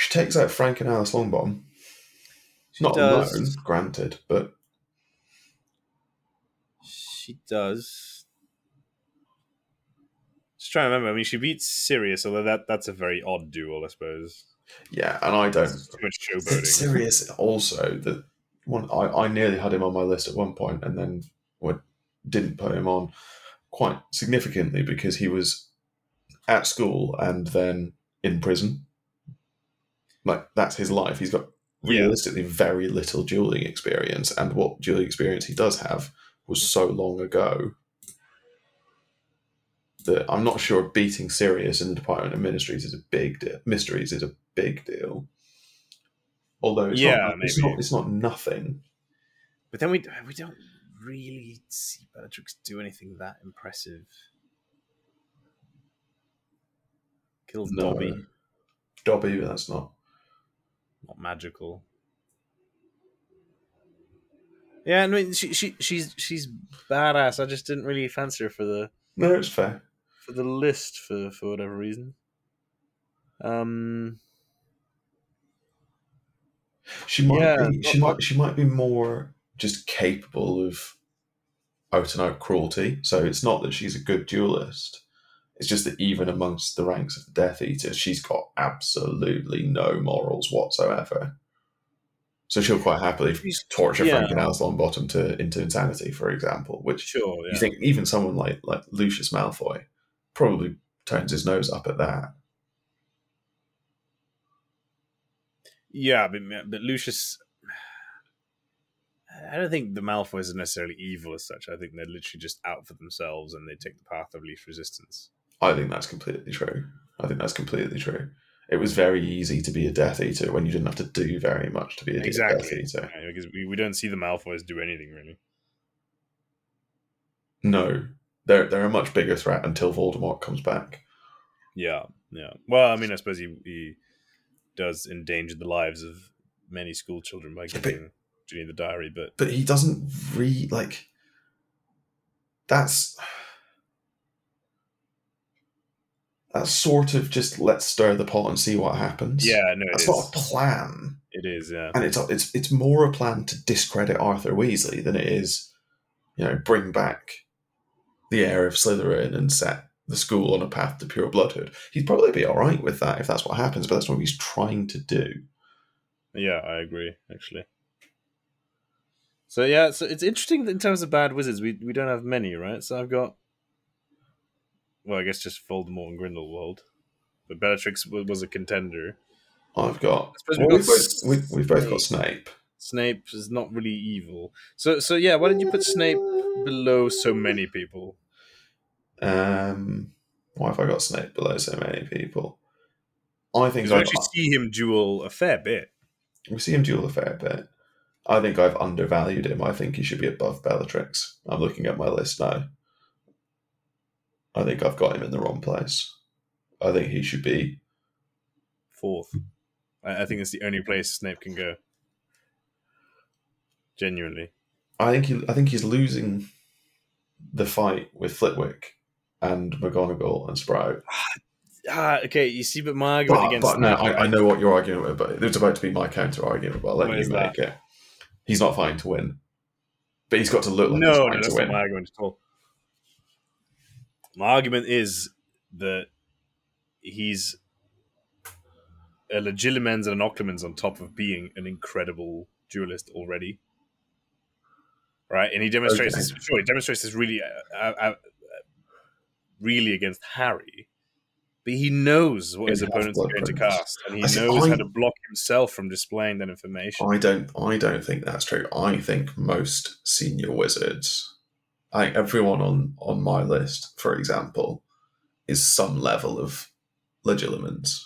She takes out Frank and Alice Longbottom. She Not does. alone, granted, but She does. Just trying to remember. I mean, she beats Sirius, although that that's a very odd duel, I suppose. yeah, and I don't. It's too much showboating. Sirius also that one I, I nearly had him on my list at one point and then what didn't put him on quite significantly because he was at school and then in prison. Like that's his life. He's got Yeah. realistically very little dueling experience, and what dueling experience he does have was so long ago that I'm not sure beating Sirius in the Department of Mysteries is a big deal. Mysteries is a big deal. Although it's Yeah, not, it's not it's not nothing. But then we we don't really see Bellatrix do anything that impressive. Kills No. Dobby, Dobby, but that's not. Not magical. Yeah, I mean she, she she's she's badass. I just didn't really fancy her for the No, it's fair. for the list for for whatever reason. Um, She might Yeah, be. She might. She might be more just capable of out and out cruelty. So it's not that she's a good duelist. It's just that even amongst the ranks of the Death Eaters, she's got absolutely no morals whatsoever. So she'll quite happily torture yeah. Frank and Alice Longbottom to into insanity, for example. Which sure. Yeah. you think even someone like like Lucius Malfoy probably turns his nose up at that. Yeah, but, but Lucius. I don't think the Malfoys are necessarily evil as such. I think they're literally just out for themselves and they take the path of least resistance. I think that's completely true. I think that's completely true. It was very easy to be a Death Eater when you didn't have to do very much to be a Death Eater. Yeah, because we, we don't see the Malfoys do anything really. No, they're they're a much bigger threat until Voldemort comes back. Yeah, yeah. Well, I mean, I suppose he, he does endanger the lives of many school children by but- giving Ginny the diary, but But he doesn't re like. That's that's sort of just let's stir the pot and see what happens. yeah, no, it that's is. not a plan, It is, yeah. and it's it's it's more a plan to discredit Arthur Weasley than it is, you know, bring back the heir of Slytherin and set the school on a path to pure bloodhood. He'd probably be all right with that if that's what happens, but that's what he's trying to do. Yeah, I agree, actually. So yeah, so it's interesting that in terms of bad wizards, we we don't have many, right? So I've got, well, I guess just Voldemort and Grindelwald, but Bellatrix wa- was a contender. I've got. Well, we've we've, got both, we've, we've both got Snape. Snape is not really evil. So so yeah, why did you put Snape below so many people? Um, why have I got Snape below so many people? I think I've, actually see him duel a fair bit. we see him duel a fair bit. I think I've undervalued him. I think he should be above Bellatrix. I'm looking at my list now. I think I've got him in the wrong place. I think he should be. Fourth, I, think it's the only place Snape can go. Genuinely, I think he. I think he's losing the fight with Flitwick and McGonagall and Sprout. ah, okay. You see, but my argument But, against but no, I, I know what you're arguing with, but it's about to be my counter argument. But I'll let What you make it. He's not fighting to win, but he's got to look like no, he's no, that's to not win. my argument at all. My argument is that he's a legilimens and an occlumens on top of being an incredible duelist already. Right, and he demonstrates Okay. this. Sure, he demonstrates this really, uh, uh, uh, really against Harry, but he knows what his opponents are going to cast, and he I knows I- how to block himself from displaying that information. I don't. I don't think that's true. I think most senior wizards, I think everyone on on my list, for example, is some level of legilimens.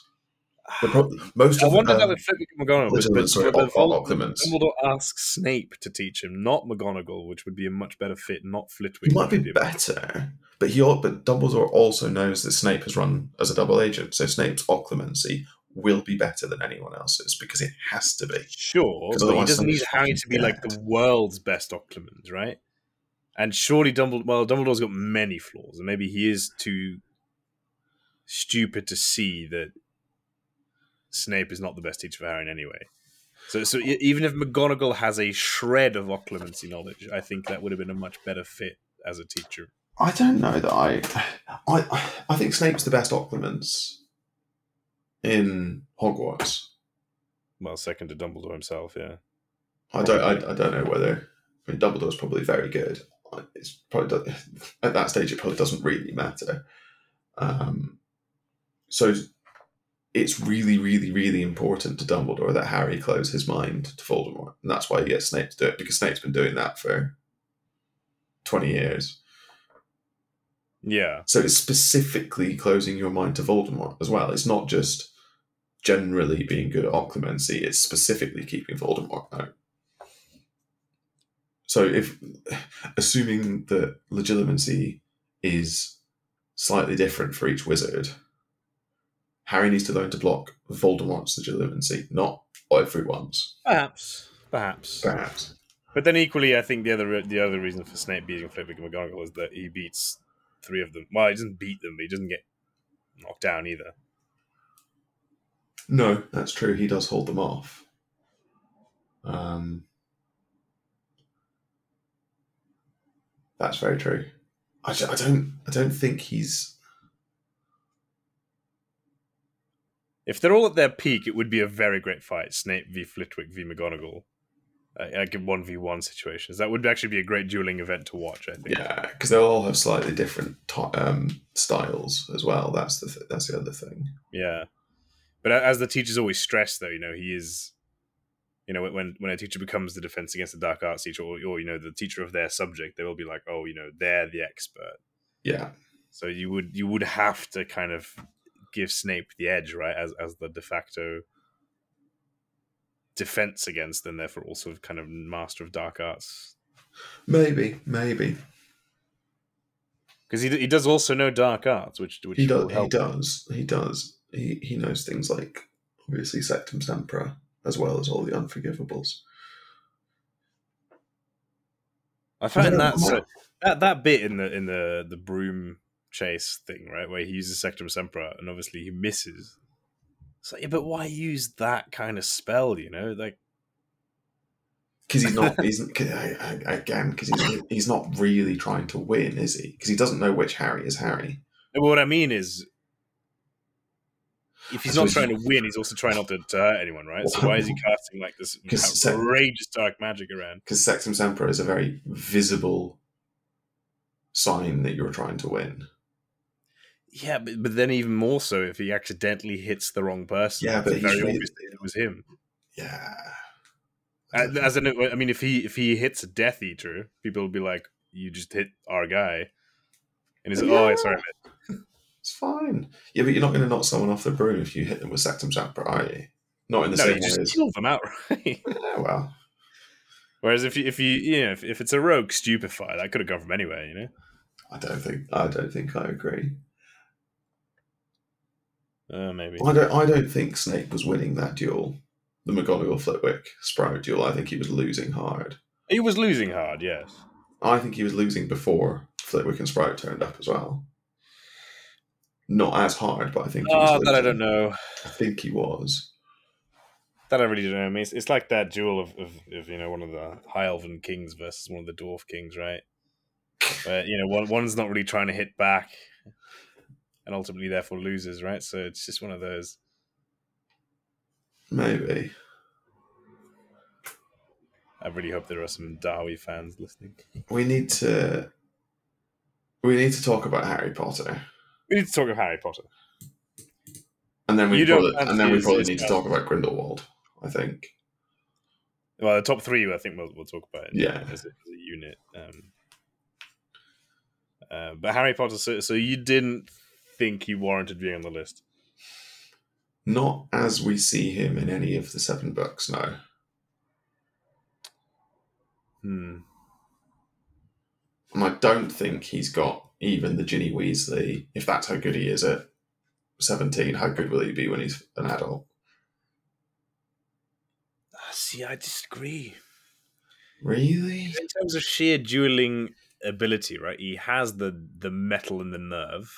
Pro- most I of wonder them, that with Flitwick and McGonagall, but, sorry, but or- or Vol- occlumens. Dumbledore asks Snape to teach him, not McGonagall, which would be a much better fit, not Flitwick. He might be better, but he but Dumbledore also knows that Snape has run as a double agent, so Snape's occlumency will be better than anyone else's because it has to be. Sure, but he doesn't need Harry to be like the world's best Occlumens, right? And surely Dumbledore, well, Dumbledore's got many flaws, and maybe he is too stupid to see that Snape is not the best teacher for Harry in any way. So, so even if McGonagall has a shred of occlumency knowledge, I think that would have been a much better fit as a teacher. I don't know that I, I, I think Snape's the best occlumens in Hogwarts. Well, second to Dumbledore himself, yeah. I don't, I, I don't know whether. I mean, Dumbledore's probably very good. It's probably at that stage it probably doesn't really matter. Um, so it's really, really, really important to Dumbledore that Harry close his mind to Voldemort, and that's why he gets Snape to do it because Snape's been doing that for twenty years. Yeah, So it's specifically closing your mind to Voldemort as well. It's not just generally being good at occlumency, it's specifically keeping Voldemort out. So if assuming that legilimency is slightly different for each wizard, Harry needs to learn to block Voldemort's legilimency, not everyone's, perhaps, perhaps. perhaps. But then equally, I think the other the other reason for Snape beating Flitwick and McGonagall is that he beats three of them. Well, he doesn't beat them, but he doesn't get knocked down either. No, that's true. He does hold them off. Um, that's very true. I, I don't. I don't think he's. If they're all at their peak, it would be a very great fight: Snape v Flitwick v McGonagall, uh, like in one v one situations. That would actually be a great dueling event to watch. I think. Yeah, because they'll all have slightly different to- um, styles as well. That's the th- that's the other thing. Yeah. But as the teachers always stress, though, you know, he is, you know, when when a teacher becomes the defense against the dark arts teacher, or, or you know, the teacher of their subject, they will be like, oh, you know, they're the expert. Yeah, So you would you would have to kind of give Snape the edge, right, as as the de facto defense against, and therefore also kind of master of dark arts. maybe, maybe. because he he does also know dark arts, which which He does. He does. He does. He he knows things like obviously Sectum Sempra as well as all the Unforgivables. I find that so, that that bit in the in the the broom chase thing, right, where he uses Sectum Sempra and obviously he misses. So yeah, but why use that kind of spell? You know, like Because he's not he's I- I- again because he's he's not really trying to win, is he? Because he doesn't know which Harry is Harry. what I mean is. If he's not trying to win, he's also trying not to, hurt anyone, right? So why is he casting like this outrageous dark magic around? Because Sectum Sempra is a very visible sign that you're trying to win. Yeah, but, but then even more so if he accidentally hits the wrong person. Yeah, but very really- obvious it was him. Yeah. As an, I mean, if he if he hits a Death Eater, people will be like, "You just hit our guy," and he's like, "Oh, Yeah. sorry, mate." It's fine. Yeah, but you're not going to knock someone off the broom if you hit them with Sectum Sempra, are you? Not in the No, same you way just as. kill them outright. Yeah, well, Whereas if you if you you know if, if it's a rogue stupefy, that could have come from anywhere, you know. I don't think I don't think I agree. Uh, maybe. I don't. I don't think Snape was winning that duel, the McGonagall Flitwick Sprout duel. I think he was losing hard. He was losing hard, yes. I think he was losing before Flitwick and Sprout turned up as well. Not as hard, but I think. Oh, that I don't know. I think he was. That I really don't know. I mean, it's, it's like that duel of, of, of you know one of the High Elven kings versus one of the Dwarf kings, right? Where you know one one's not really trying to hit back, and ultimately therefore loses, right? So it's just one of those. Maybe. I really hope there are some Darwy fans listening. We need to. We need to talk about Harry Potter, We need to talk of Harry Potter. and then we probably, and then we probably need to talk about Grindelwald. I think. Well, the top three, I think we'll, we'll talk about it Yeah. as, a, as a unit. Um, uh, but Harry Potter, so, so you didn't think he warranted being on the list? Not as we see him in any of the seven books, no. Hmm. And I don't think he's got even the Ginny Weasley, if that's how good he is at 17, how good will he be when he's an adult? Ah, See, I disagree. Really? In terms of sheer dueling ability, right? He has the the mettle and the nerve.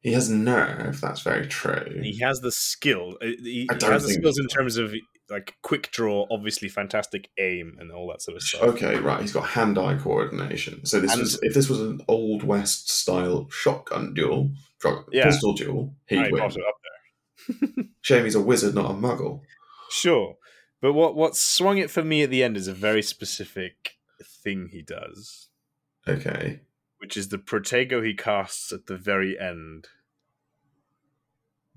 He has nerve, that's very true. He has the skill. uh, He, I don't has the think- skills in terms of like quick draw, obviously fantastic aim, and all that sort of stuff. Okay, right. He's got hand-eye coordination. So this And- was if this was an old west style shotgun duel, shot- Yeah. pistol duel, he'd win. Up there. Shame he's a wizard, not a muggle. Sure. But what what swung it for me at the end is a very specific thing he does, Okay. which is the Protego he casts at the very end.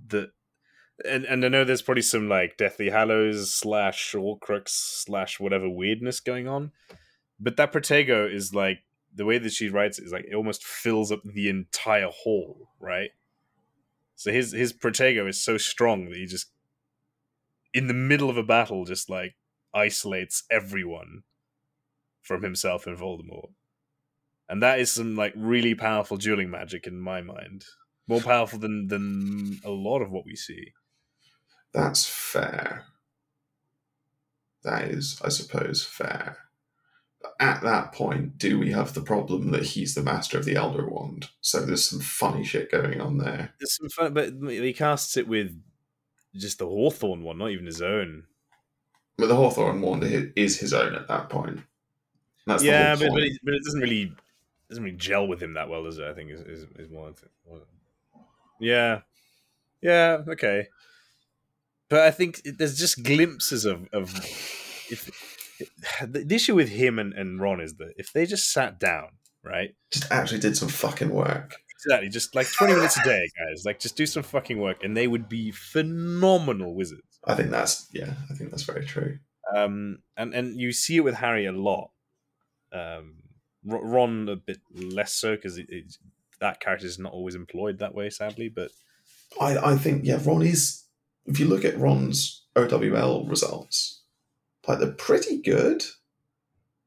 That and and I know there's probably some like Deathly Hallows slash Horcrux slash whatever weirdness going on, but that Protego is like the way that she writes it is like it almost fills up the entire hall, right? So his his Protego is so strong that he just in the middle of a battle just like isolates everyone from himself and Voldemort. And that is some like really powerful dueling magic in my mind. More powerful than than a lot of what we see. That's fair. That is, I suppose, fair. But at that point, do we have the problem that he's the master of the Elder Wand? So there's some funny shit going on there. There's some fun, but he casts it with just the Hawthorn one, not even his own. But the Hawthorn Wand is his own at that point. That's yeah, but, but, it, but it doesn't really doesn't really gel with him that well, does it? I think is is, is one thing. Yeah, yeah, okay. But I think there's just glimpses of of if the, issue with him and, and Ron is that if they just sat down, right? Just actually did some fucking work. Exactly, just like 20 minutes a day, guys. Like, just do some fucking work, and they would be phenomenal wizards. I think that's yeah. I think that's very true. Um, and and you see it with Harry a lot. Um, Ron a bit less so because that character is not always employed that way, sadly. But I I think yeah. Ron is. If you look at Ron's OWL results, like they're pretty good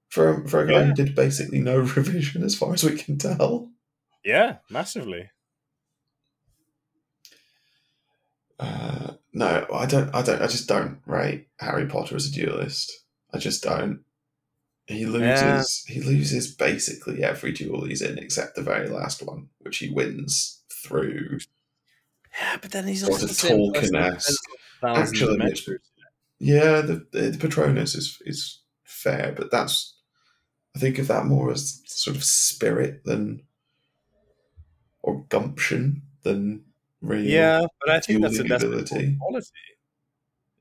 for for a guy Yeah. who did basically no revision, as far as we can tell. Yeah, massively. Uh, no, I don't. I don't. I just don't rate Harry Potter as a duelist. I just don't. He loses. He loses basically every duel he's in, except the very last one, which he wins through. Yeah, but then he's also of the same Tolkien-esque. who spends thousands of Actually, measures. Yeah, the the, the Patronus is is fair, but that's. I think of that more as sort of spirit than, or gumption than real. Yeah, but I think that's a dueling ability. quality.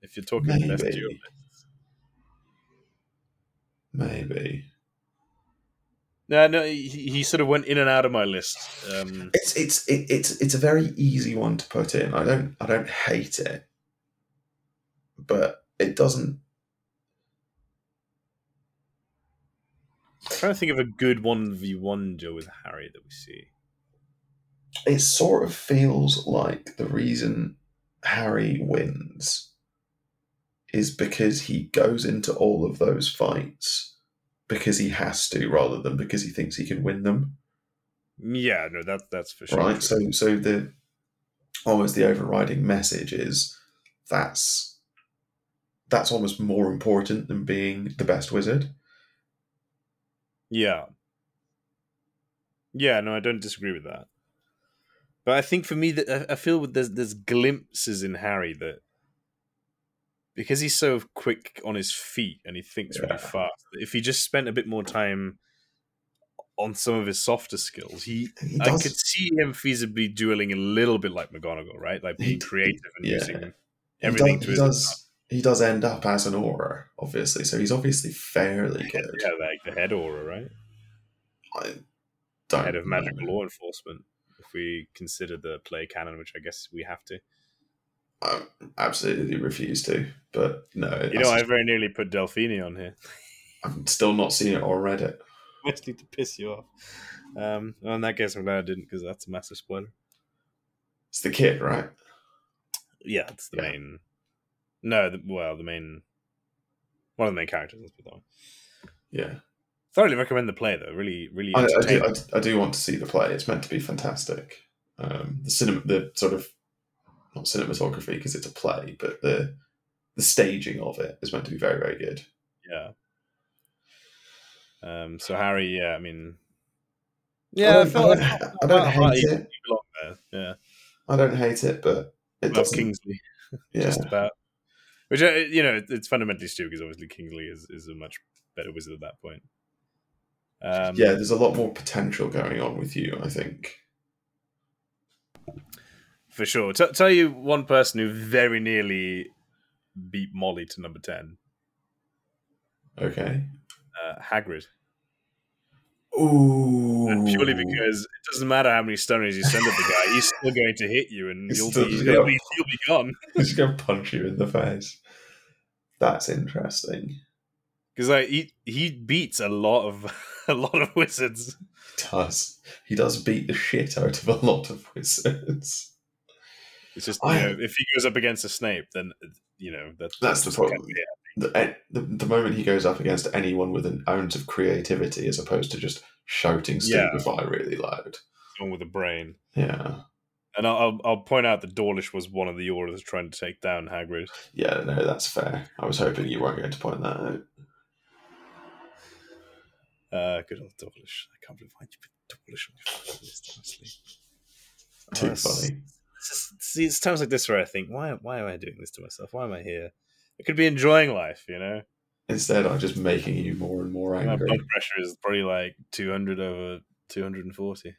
If you're talking the best Maybe. duelist. Maybe No, no, he, he sort of went in and out of my list. Um, it's it's it, it's it's a very easy one to put in. I don't I don't hate it, but it doesn't. I'm trying to think of a good one v one Joe with Harry that we see. It sort of feels like the reason Harry wins is because he goes into all of those fights because he has to, rather than because he thinks he can win them. Yeah, no, that that's for sure. right so so the almost the overriding message is that's that's almost more important than being the best wizard Yeah. Yeah, no, I don't disagree with that. But I think for me that I- feel with there's there's glimpses in Harry that because he's so quick on his feet and he thinks really fast. If he just spent a bit more time on some of his softer skills, he he I could see him feasibly dueling a little bit like McGonagall, right? Like being He- creative and yeah. using he everything does, to he does he does end up as an Auror obviously so he's obviously fairly good yeah, like the head Auror, right? I don't Head of know. magical law enforcement. If we consider the play canon, which I guess we have to. I absolutely refuse to but no You know, I very nearly put Delphini on here, I've still not seen it or read it mostly to piss you off. Um, well, in that case, I'm glad I didn't because that's a massive spoiler. it's the kid right Yeah, it's the Yeah. main. No, the, well, the main. One of the main characters. Let's put that one. yeah Thoroughly recommend the play though. Really, really I, I, do. I, I do want to see the play. It's meant to be fantastic. Um, the cinema, the sort of not cinematography because it's a play, but the the staging of it is meant to be very, very good. Yeah. Um. So Harry, yeah, I mean, I yeah, I, don't, felt, I don't, I don't hate it. there. Yeah, I don't hate it, but it above doesn't. Kingsley, yeah, just about. Which uh, you know, it's fundamentally stupid because obviously Kingsley is, is a much better wizard at that point. Um, yeah. There's a lot more potential going on with you. I think. For sure. T- tell you one person who very nearly beat Molly to number ten, Okay. uh, Hagrid. Ooh. And purely because it doesn't matter how many stunners you send at the guy, he's still going to hit you, and you'll still be, you'll gonna- be you'll be gone. He's gonna punch you in the face. That's interesting. Because like he he beats a lot of a lot of wizards. Does he does beat the shit out of a lot of wizards? It's just I- you know, if he goes up against a Snape, then you know that's That's the just kind problem. of- yeah. the, the, the moment he goes up against anyone with an ounce of creativity as opposed to just shouting Yeah. stupefy really loud. someone with a brain. Yeah. And I'll, I'll point out that Dawlish was one of the Aurors trying to take down Hagrid. Yeah, no, that's fair. I was hoping you weren't going to point that out. Uh, good old Dawlish. I can't believe I you put Dawlish on your list, honestly. Too it's- funny. It's just- see, it's times like this where I think, why why am I doing this to myself? Why am I here? I could be enjoying life, you know. Instead, I'm just making you more and more angry. My blood pressure is probably like 200 over 240.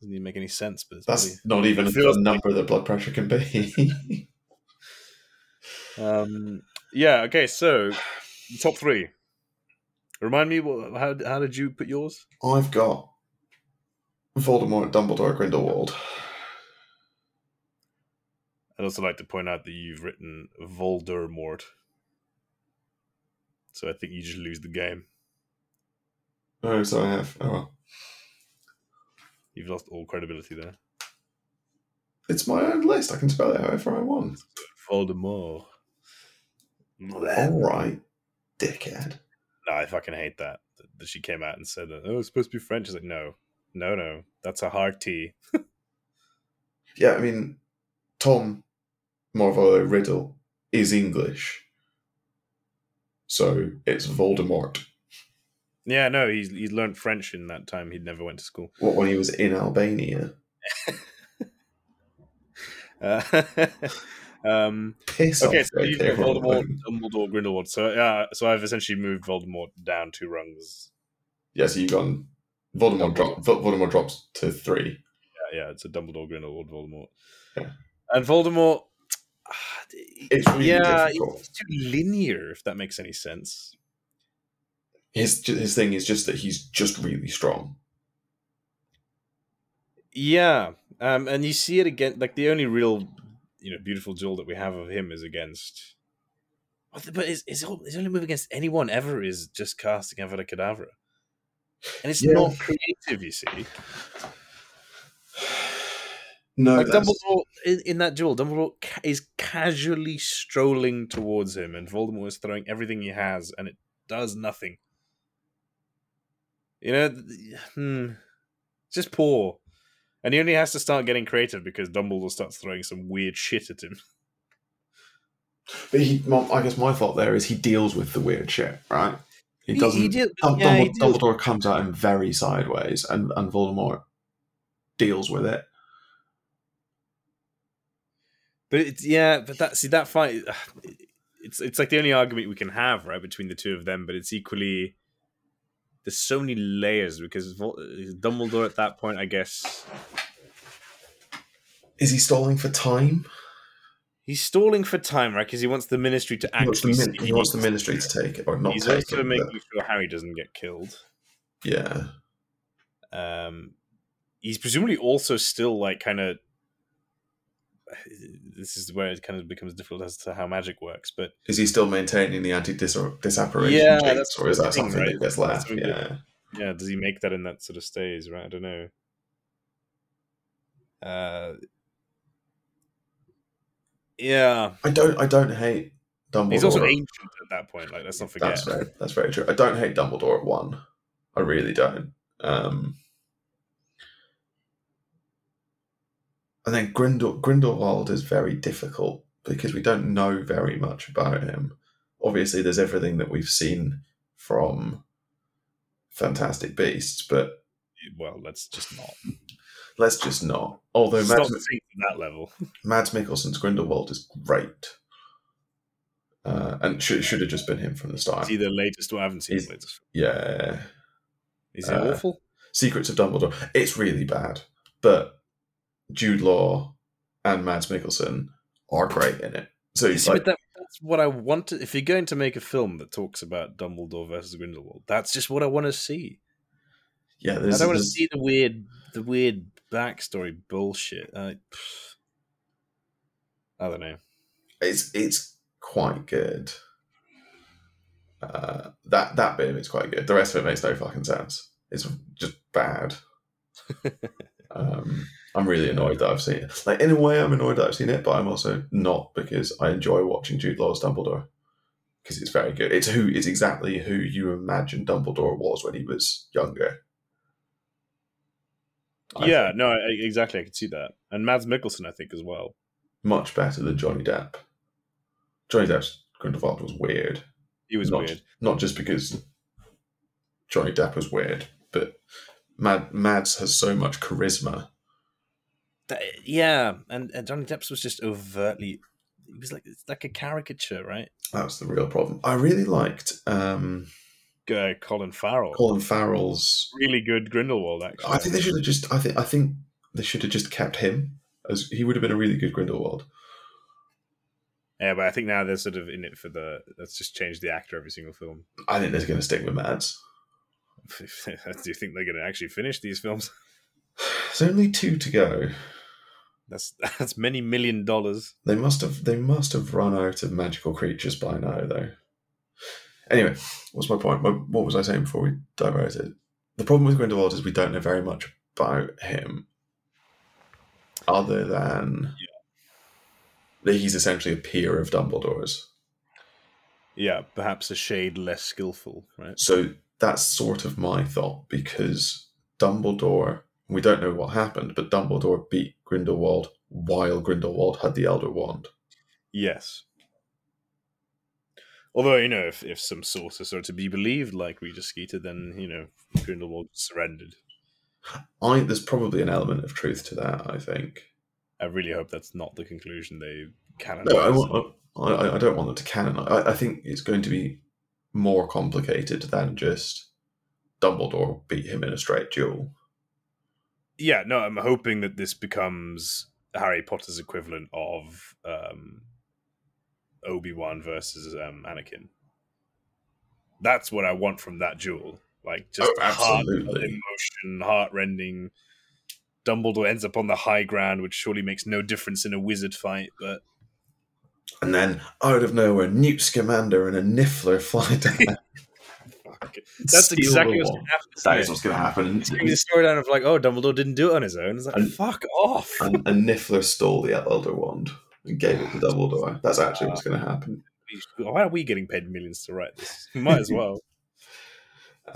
Doesn't even make any sense, but it's That's not even a number that blood pressure can be. um, yeah. Okay, so top three. Remind me, what, how how did you put yours? I've got Voldemort, Dumbledore, Grindelwald. I'd also like to point out that you've written Voldemort. So I think you just lose the game. Oh, so I have. Oh, well. You've lost all credibility there. It's my own list. I can spell it however I want. Voldemort. All right, dickhead. No, I fucking hate that. That she came out and said that, oh, it's supposed to be French. She's like, no. No, no, that's a hard T. Yeah, I mean, Tom Marvolo Riddle is English, so it's Voldemort. Yeah, no, he's he learned French in that time. He'd never went to school. What when he was in Albania? Uh, um, Piss okay, so you've got Voldemort, Dumbledore, Grindelwald. So yeah, so I've essentially moved Voldemort down two rungs. Yeah, so you've gone. Voldemort, drop, Voldemort drops to three. Yeah, yeah, it's a Dumbledore, Grindelwald, Voldemort, Yeah. and Voldemort. It's really yeah, difficult. it's too linear. If that makes any sense. His his thing is just that he's just really strong. Yeah, um, and you see it again. Like the only real, you know, beautiful duel that we have of him is against. But his, his, his only move against anyone ever is just casting Avada Kedavra, and it's Yeah. not creative. You see, No, like that's- Dumbledore in, in that duel, Dumbledore ca- is casually strolling towards him, and Voldemort is throwing everything he has, and it does nothing. You know, hmm, just poor. And he only has to start getting creative because Dumbledore starts throwing some weird shit at him. But he, I guess my fault there is he deals with the weird shit, right? He He- doesn't. he did- Dum- yeah, he Dumbledore, Dumbledore comes at him very sideways, and and Voldemort deals with it. But it's yeah, but that see that fight, it's it's like the only argument we can have right between the two of them. But it's equally there's so many layers because Dumbledore at that point, I guess, Is he stalling for time? he's stalling for time, right? Because he wants the Ministry to He wants, the actually. min- he wants the ministry to take it or not He's take also it. making but- sure Harry doesn't get killed. yeah, Um, he's presumably also still like kind of. This is where it kind of becomes difficult as to how magic works, but is he still maintaining the anti disapparition Yeah, jinx, that's or is that thing, something right? that gets left? Yeah, yeah, does he make that in that sort of stays? Right, I don't know. Uh, yeah, I don't. I don't hate Dumbledore. he's also ancient at that point. Like, let's not forget. That's very, that's very true. I don't hate Dumbledore at one. I really don't. Um, and then Grindel, Grindelwald is very difficult because we don't know very much about him. Obviously, there's everything that we've seen from Fantastic Beasts, but Well, let's just not. let's just not. Although not Mads, that level. Mads Mikkelsen's Grindelwald is great. Uh, and should, should have just been him from the start. See the latest. Well, I haven't seen the latest. Yeah. Is it uh, awful? Secrets of Dumbledore. It's really bad, but Jude Law and Mads Mikkelsen are great in it. So You see, like, that, that's what I want to. If you're going to make a film that talks about Dumbledore versus Grindelwald, that's just what I want to see. yeah, I don't want to see the weird, the weird backstory bullshit. I, I don't know. it's it's quite good. Uh, that that bit of it's quite good. The rest of it makes no fucking sense. It's just bad. um, I'm really annoyed that I've seen it. Like in a way, I'm annoyed that I've seen it, but I'm also not because I enjoy watching Jude Law's Dumbledore because it's very good. It's who it's exactly who you imagine Dumbledore was when he was younger. I yeah, think. no, I, exactly. I can see that, and Mads Mikkelsen, I think, as well. much better than Johnny Depp. Johnny Depp's Grindelwald was weird. He was not, weird. Not just because Johnny Depp was weird, but Mad Mads has so much charisma. That- yeah, and, and Johnny Depp's was just overtly. It was like it's like a caricature, right? That's the real problem. I really liked um, Uh, Colin Farrell, Colin Farrell's. really good Grindelwald. Actually, I think they should have just. I think. I think they should have just kept him as he would have been a really good Grindelwald. Yeah, but I think now they're sort of in it for the. Let's just change the actor every single film. I think they're going to stick with Mads. Do you think they're going to actually finish these films? There's only two to go. That's that's many million dollars. They must have. They must have run out of magical creatures by now, though. Anyway, what's my point? What was I saying before we diverted? The problem with Grindelwald is we don't know very much about him, other than that he's essentially a peer of Dumbledore's. Yeah, perhaps a shade less skillful, right? So that's sort of my thought because Dumbledore. We don't know what happened, but Dumbledore beat Grindelwald while Grindelwald had the Elder Wand. Yes. Although, you know, if, if some sources are to be believed, like Rita Skeeter, then, you know, Grindelwald surrendered. I there's probably an element of truth to that. I think. I really hope that's not the conclusion they canonize. No, I, want, I, I don't want them to canonize. I, I think it's going to be more complicated than just Dumbledore beat him in a straight duel. Yeah, no, I'm hoping that this becomes Harry Potter's equivalent of um, Obi Wan versus um, Anakin. That's what I want from that duel. Like just Oh, heart absolutely. emotion, heart rending. Dumbledore ends up on the high ground, which surely makes no difference in a wizard fight. But And then out of nowhere, Newt Scamander and a Niffler fly down. fuck, that's Steal exactly what's going to happen. That isn't is it? what's going to happen. It's gonna be the storyline of like, oh, Dumbledore didn't do it on his own. It's like, And- fuck off. and, and Niffler stole the Elder Wand and gave it to Dumbledore. That's actually what's going to happen. Why are we getting paid millions to write this? We might as well.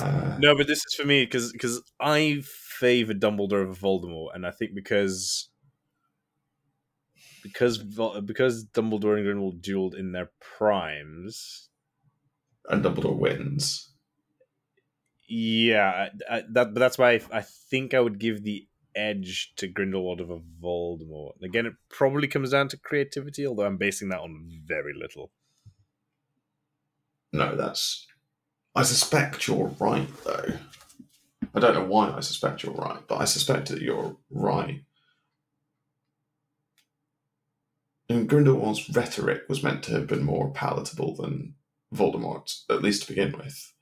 Uh, no, but this is for me because because I favor Dumbledore over Voldemort, and I think because because because Dumbledore and Grindelwald dueled in their primes. and Dumbledore wins. Yeah, I, that but that's why I, I think I would give the edge to Grindelwald over Voldemort. Again, it probably comes down to creativity, although I'm basing that on very little. No, that's. I suspect you're right, though. I don't know why I suspect you're right, but I suspect that you're right. And Grindelwald's rhetoric was meant to have been more palatable than Voldemort's, at least to begin with.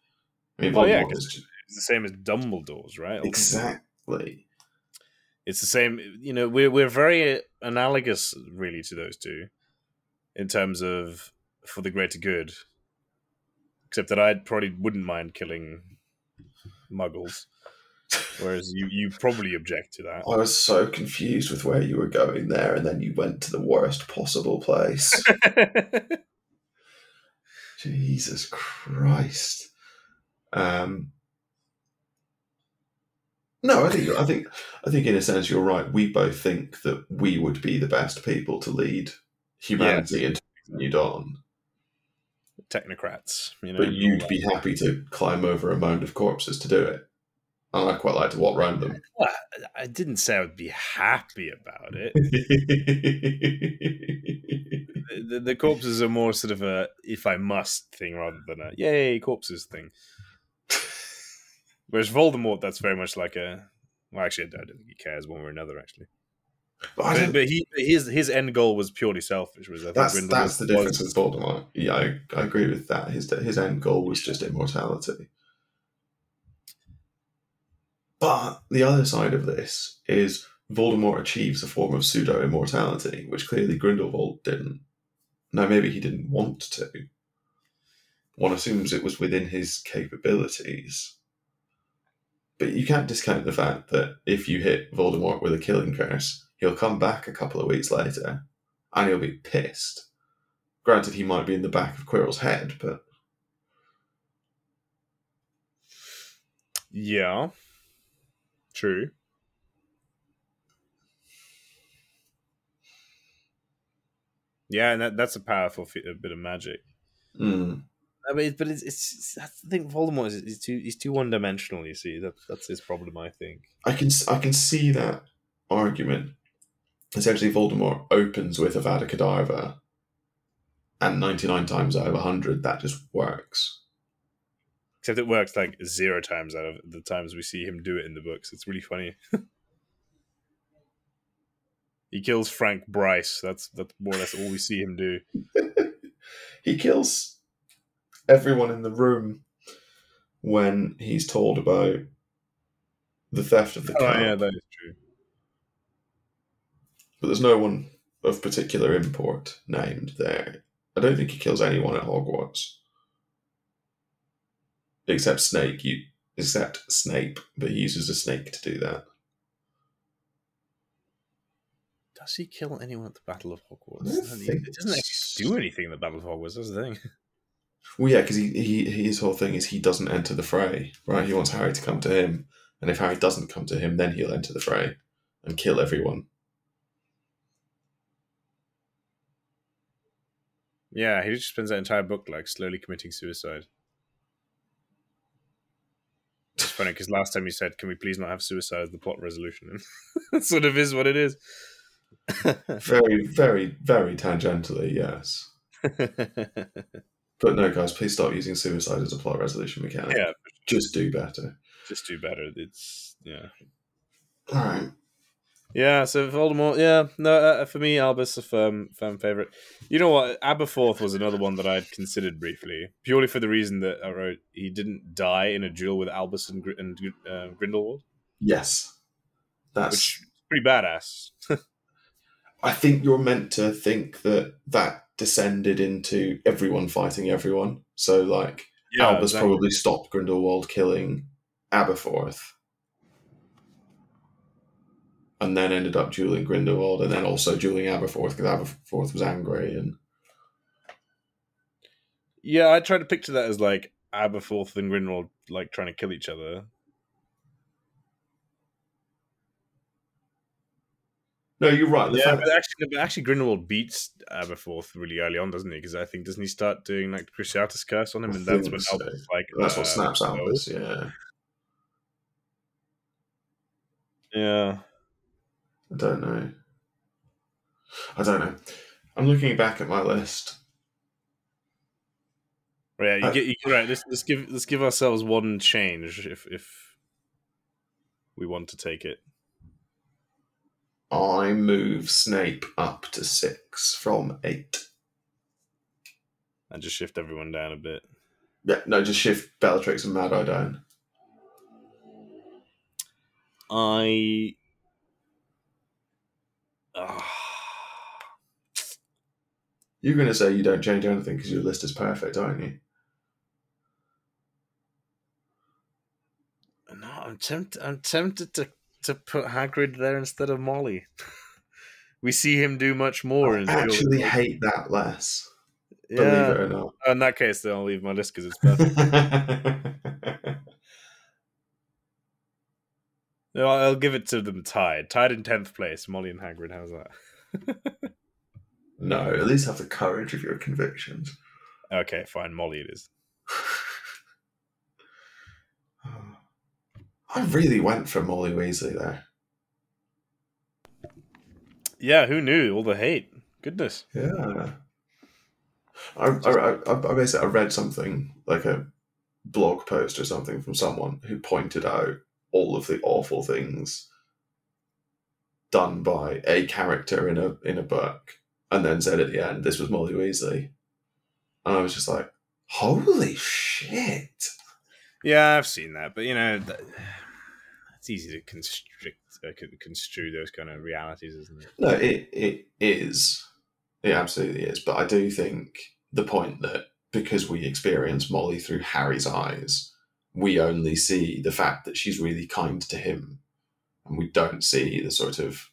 I mean, Well, yeah, is It's the same as Dumbledore's, right? Exactly. It's the same. You know, we're we're very analogous, really, to those two, in terms of for the greater good. Except that I probably wouldn't mind killing Muggles, whereas you you probably object to that. I was so confused with where you were going there, and then you went to the worst possible place. Jesus Christ. Um, no, I think I think I think in a sense you're right. We both think that we would be the best people to lead humanity into New Dawn, Technocrats, you know. but you'd be happy to climb over a mound of corpses to do it. And I quite like to walk around them. Well, I didn't say I would be happy about it. the, the corpses are more sort of a if I must thing rather than a yay corpses thing. Whereas Voldemort, that's very much like a. Well, actually, I don't think he cares one way or another. Actually, But but, he his his end goal was purely selfish. Was I think that's that's the difference was- with Voldemort. Yeah, I, I agree with that. His his end goal was just immortality. But the other side of this is Voldemort achieves a form of pseudo immortality, which clearly Grindelwald didn't. Now, maybe he didn't want to. One assumes it was within his capabilities. But you can't discount the fact that if you hit Voldemort with a killing curse, he'll come back a couple of weeks later and he'll be pissed. Granted, he might be in the back of Quirrell's head, but Yeah, true. Yeah, and that, that's a powerful fi- a bit of magic. mm, I mean, but it's, it's that's the thing. Voldemort is, is too he's too one dimensional. You see, that that's his problem. I think. I can I can see that argument. Essentially, Voldemort opens with Avada Kedavra, and ninety nine times out of hundred, that just works. Except it works like zero times out of the times we see him do it in the books. It's really funny. he kills Frank Bryce. That's that's more or less all we see him do. he kills everyone in the room when he's told about the theft of the Oh yeah, that is true. but there's no one of particular import named there. I don't think he kills anyone at Hogwarts. Except Snake, you except Snape, but he uses a snake to do that. Does he kill anyone at the Battle of Hogwarts? I don't Doesn't he, think he doesn't actually do anything in the Battle of Hogwarts. That's the thing. Well, yeah, because he, he his whole thing is he doesn't enter the fray, right? He wants Harry to come to him, And if Harry doesn't come to him, then he'll enter the fray and kill everyone. Yeah, he just spends that entire book like slowly committing suicide. It's funny because last time you said, "Can we please not have suicide as the plot resolution?" And that sort of is what it is. Very, very, very tangentially, yes. But no, guys, please stop using suicide as a plot resolution mechanic. yeah, Just do better. just do better. It's yeah, All right. yeah. So Voldemort, yeah, no, uh, for me, Albus a firm, firm favorite. You know what? Aberforth was another one that I'd considered briefly, purely for the reason that I wrote he didn't die in a duel with Albus and, Gr- and uh, Grindelwald, Yes. That's. which is pretty badass. I think you're meant to think that that descended into everyone fighting everyone. So, like, yeah, Albus that- probably stopped Grindelwald killing Aberforth. And then ended up dueling Grindelwald and then also dueling Aberforth because Aberforth was angry and Yeah, I tried to picture that as like Aberforth and Grindelwald like trying to kill each other. No, you're right. The yeah, fact actually, actually, Grindelwald beats Aberforth really early on, doesn't he? Because I think doesn't he start doing like the Cruciatus Curse on him, I and that's when so. Albus like that's uh, what snaps Albus, yeah. Yeah, I don't know. I don't know. I'm looking back at my list. right. You I- get you, right. Let's, let's give let's give ourselves one change if if we want to take it. I move Snape up to six from eight. and just shift everyone down a bit. Yeah, no, just shift Bellatrix and Mad Eye down. I. Ah. You're going to say you don't change anything because your list is perfect, aren't you? No, I'm tempted. I'm tempted to to put Hagrid there instead of Molly. we see him do much more. I actually hate that less, yeah. believe it or not. In that case, then I'll leave my list because it's perfect. no, I'll give it to them tied. Tied in tenth place. Molly and Hagrid. How's that? no, at least have the courage of your convictions. Okay, fine. Molly it is. Oh. I really went for Molly Weasley there. Yeah, who knew all the hate? Goodness. Yeah. I, I, I, I basically I read something like a blog post or something from someone who pointed out all of the awful things done by a character in a in a book, and then said at the end, "This was Molly Weasley," and I was just like, "Holy shit!" Yeah, I've seen that, but you know, that, it's easy to constrict, uh, construe those kind of realities, isn't it? No, it it is. It absolutely is. But I do think the point that because we experience Molly through Harry's eyes, we only see the fact that she's really kind to him, and we don't see the sort of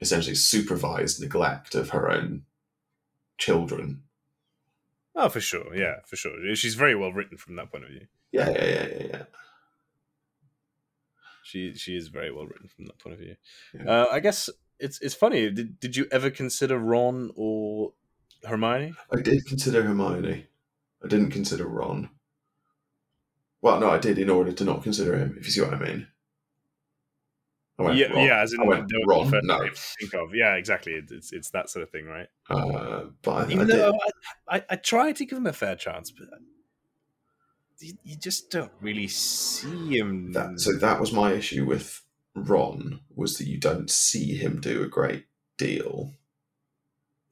essentially supervised neglect of her own children. Oh, for sure. Yeah, for sure. She's very well written from that point of view. Yeah, yeah, yeah, yeah, yeah. She she is very well written from that point of view. Yeah. Uh, I guess it's it's funny. Did did you ever consider Ron or Hermione? I did consider Hermione. I didn't consider Ron. Well, no, I did in order to not consider him. If you see what I mean. I went yeah, Ron. yeah. As in I went Ron, no. think of. Yeah, exactly. It's it's that sort of thing, right? Uh, but I, I Even did. though I, I, I try to give him a fair chance, but you, you just don't really see him. That, so that was my issue with Ron was that you don't see him do a great deal.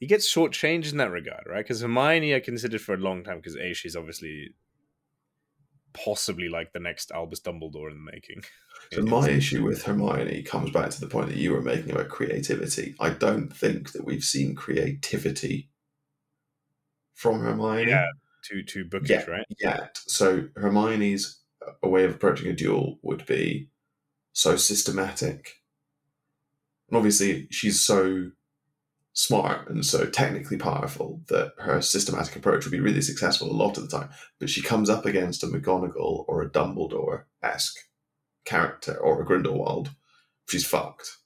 he gets shortchanged in that regard, right? Because Hermione, I considered for a long time because a she's obviously possibly like the next Albus Dumbledore in the making. So my issue with Hermione comes back to the point that you were making about creativity. I don't think that we've seen creativity from Hermione yeah, too too bookish, Yeah. right? yet. So Hermione's a way of approaching a duel would be so systematic. And obviously she's so smart and so technically powerful that her systematic approach would be really successful a lot of the time. But she comes up against a McGonagall or a Dumbledore esque character or a Grindelwald, she's fucked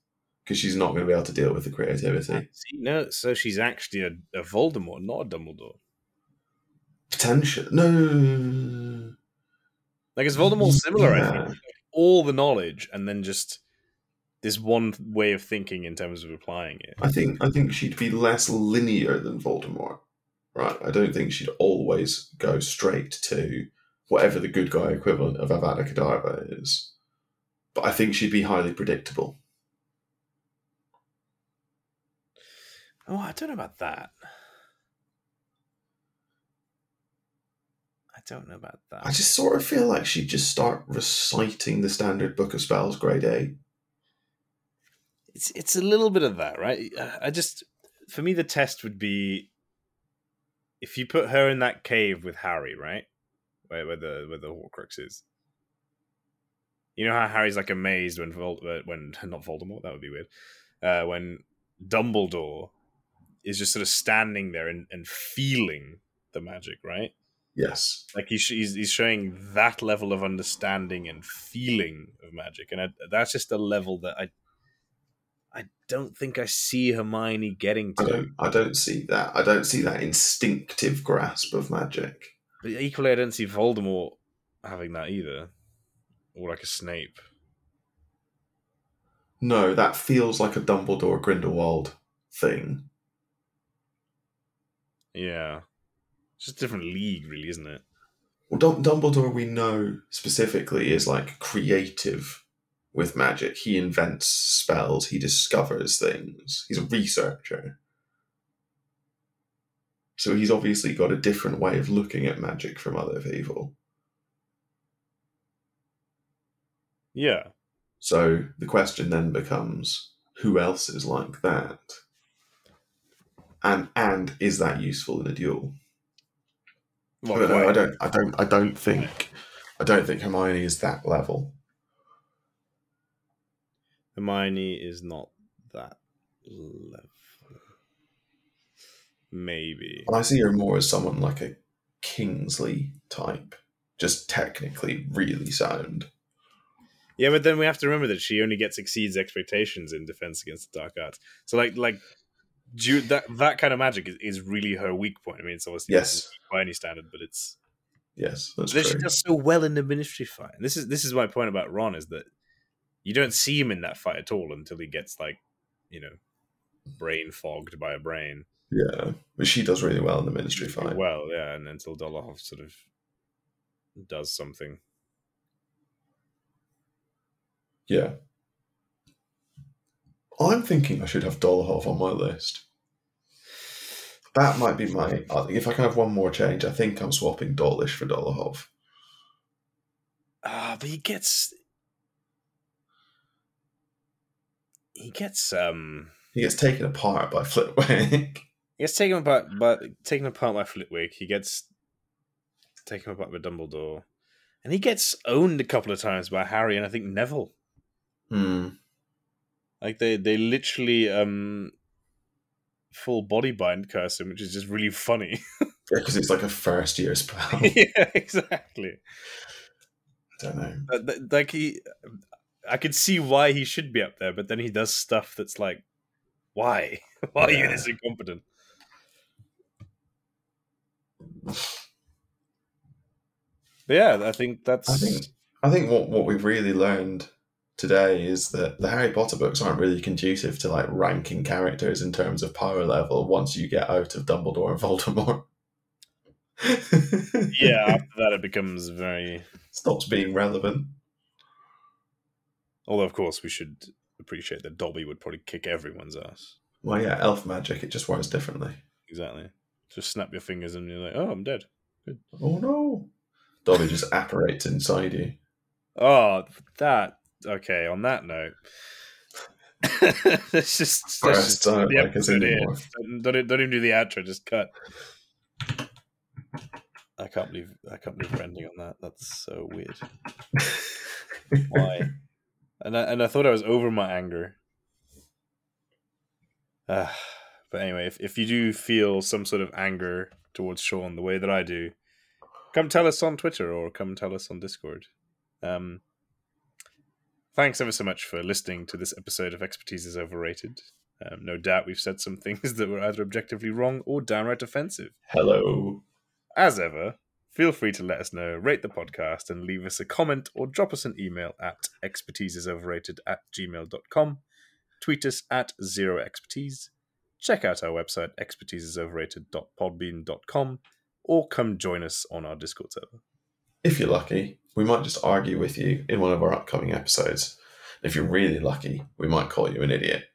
because she's not going to be able to deal with the creativity. See, no, so she's actually a, a Voldemort, not a Dumbledore. Potential, no. Like is Voldemort similar? I think like, all the knowledge and then just this one way of thinking in terms of applying it. I think I think she'd be less linear than Voldemort. Right. I don't think she'd always go straight to whatever the good guy equivalent of Avada Kedavra is. But I think she'd be highly predictable. Oh, I don't know about that. Don't know about that. I just sort of feel like she'd just start reciting the standard book of spells grade A. it's it's a little bit of that, right? I just for me the test would be if you put her in that cave with Harry, right? Where where the where the Horcrux is. You know how Harry's like amazed when Vol- uh, when not Voldemort that would be weird. Uh, when Dumbledore is just sort of standing there and, and feeling the magic, right? Yes. Like he's, he's he's showing that level of understanding and feeling of magic, and I, that's just a level that I I don't think I see Hermione getting I to. don't I don't see that. I don't see that instinctive grasp of magic. But equally, I don't see Voldemort having that either, or like a Snape. No, that feels like a Dumbledore Grindelwald thing. Yeah, it's just a different league, really, isn't it? Well, Dumbledore, we know specifically, is like creative with magic. He invents spells, he discovers things, he's a researcher. So he's obviously got a different way of looking at magic from other people. Yeah, So the question then becomes who else is like that? And and is that useful in a duel? I don't, know, I don't I don't I don't think I don't think Hermione is that level. Hermione is not that level. Maybe. I see her more as someone like a Kingsley type, just technically really sound. Yeah, but then we have to remember that she only gets exceeds expectations in Defense Against the Dark Arts. So, like, like Ju- that that kind of magic is, is really her weak point. I mean, it's obviously Yes. by any standard, but it's Yes, that's that she does so well in the Ministry fight. And this is this is my point about Ron is that you don't see him in that fight at all until he gets like, you know, brain fogged by a brain. Yeah, but she does really well in the Ministry fight. Well, yeah, and until Dolohov sort of does something. Yeah. I'm thinking I should have Dolohov on my list. That might be my. If I can have one more change, I think I'm swapping Dawlish for Dolohov. Ah, but he gets he gets um He gets taken apart by Flitwick. he gets taken apart but taken apart by Flitwick. He gets taken apart by Dumbledore. And he gets owned a couple of times by Harry and I think Neville. hmm. Like they they literally um full body bind curse him, which is just really funny. Yeah, because it's like a first year spell. yeah, exactly. I don't know. Uh, like he I could see why he should be up there, but then he does stuff that's like why? Why are you this incompetent? But yeah, I think that's I think I think what, what we've really learned today is that the Harry Potter books aren't really conducive to like ranking characters in terms of power level once you get out of Dumbledore and Voldemort. yeah. After that, it becomes very. Stops being relevant. Although, of course, we should appreciate that Dobby would probably kick everyone's ass. Well, yeah, elf magic, it just works differently. Exactly. Just snap your fingers and you're like, oh, I'm dead. Oh no. Dobby just apparates inside you. Oh, that. Okay. On that note, let's just, let's just time, the like episode here. Don't, don't, don't even do the outro. Just cut. I can't believe I can't believe we're ending on that. That's so weird. Why? and I, and I thought I was over my anger. Uh, but anyway, if, if you do feel some sort of anger towards Sean the way that I do, come tell us on Twitter or come tell us on Discord. Um, Thanks ever so much for listening to this episode of Expertise is Overrated. Um, no doubt we've said some things that were either objectively wrong or downright offensive. Hello. As ever, feel free to let us know, rate the podcast, and leave us a comment or drop us an email at expertiseisoverrated at gmail.com. Tweet us at zero expertise. Check out our website, expertiseisoverrated.podbean.com, or come join us on our Discord server. If you're lucky, we might just argue with you in one of our upcoming episodes. If you're really lucky, we might call you an idiot.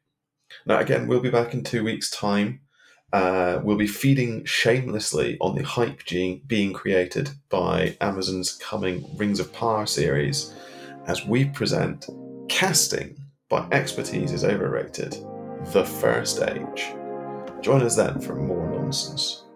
Now, again, we'll be back in two weeks' time. Uh, we'll be feeding shamelessly on the hype gene being created by Amazon's coming Rings of Power series as we present Casting by Expertise is Overrated, The First Age. Join us then for more nonsense.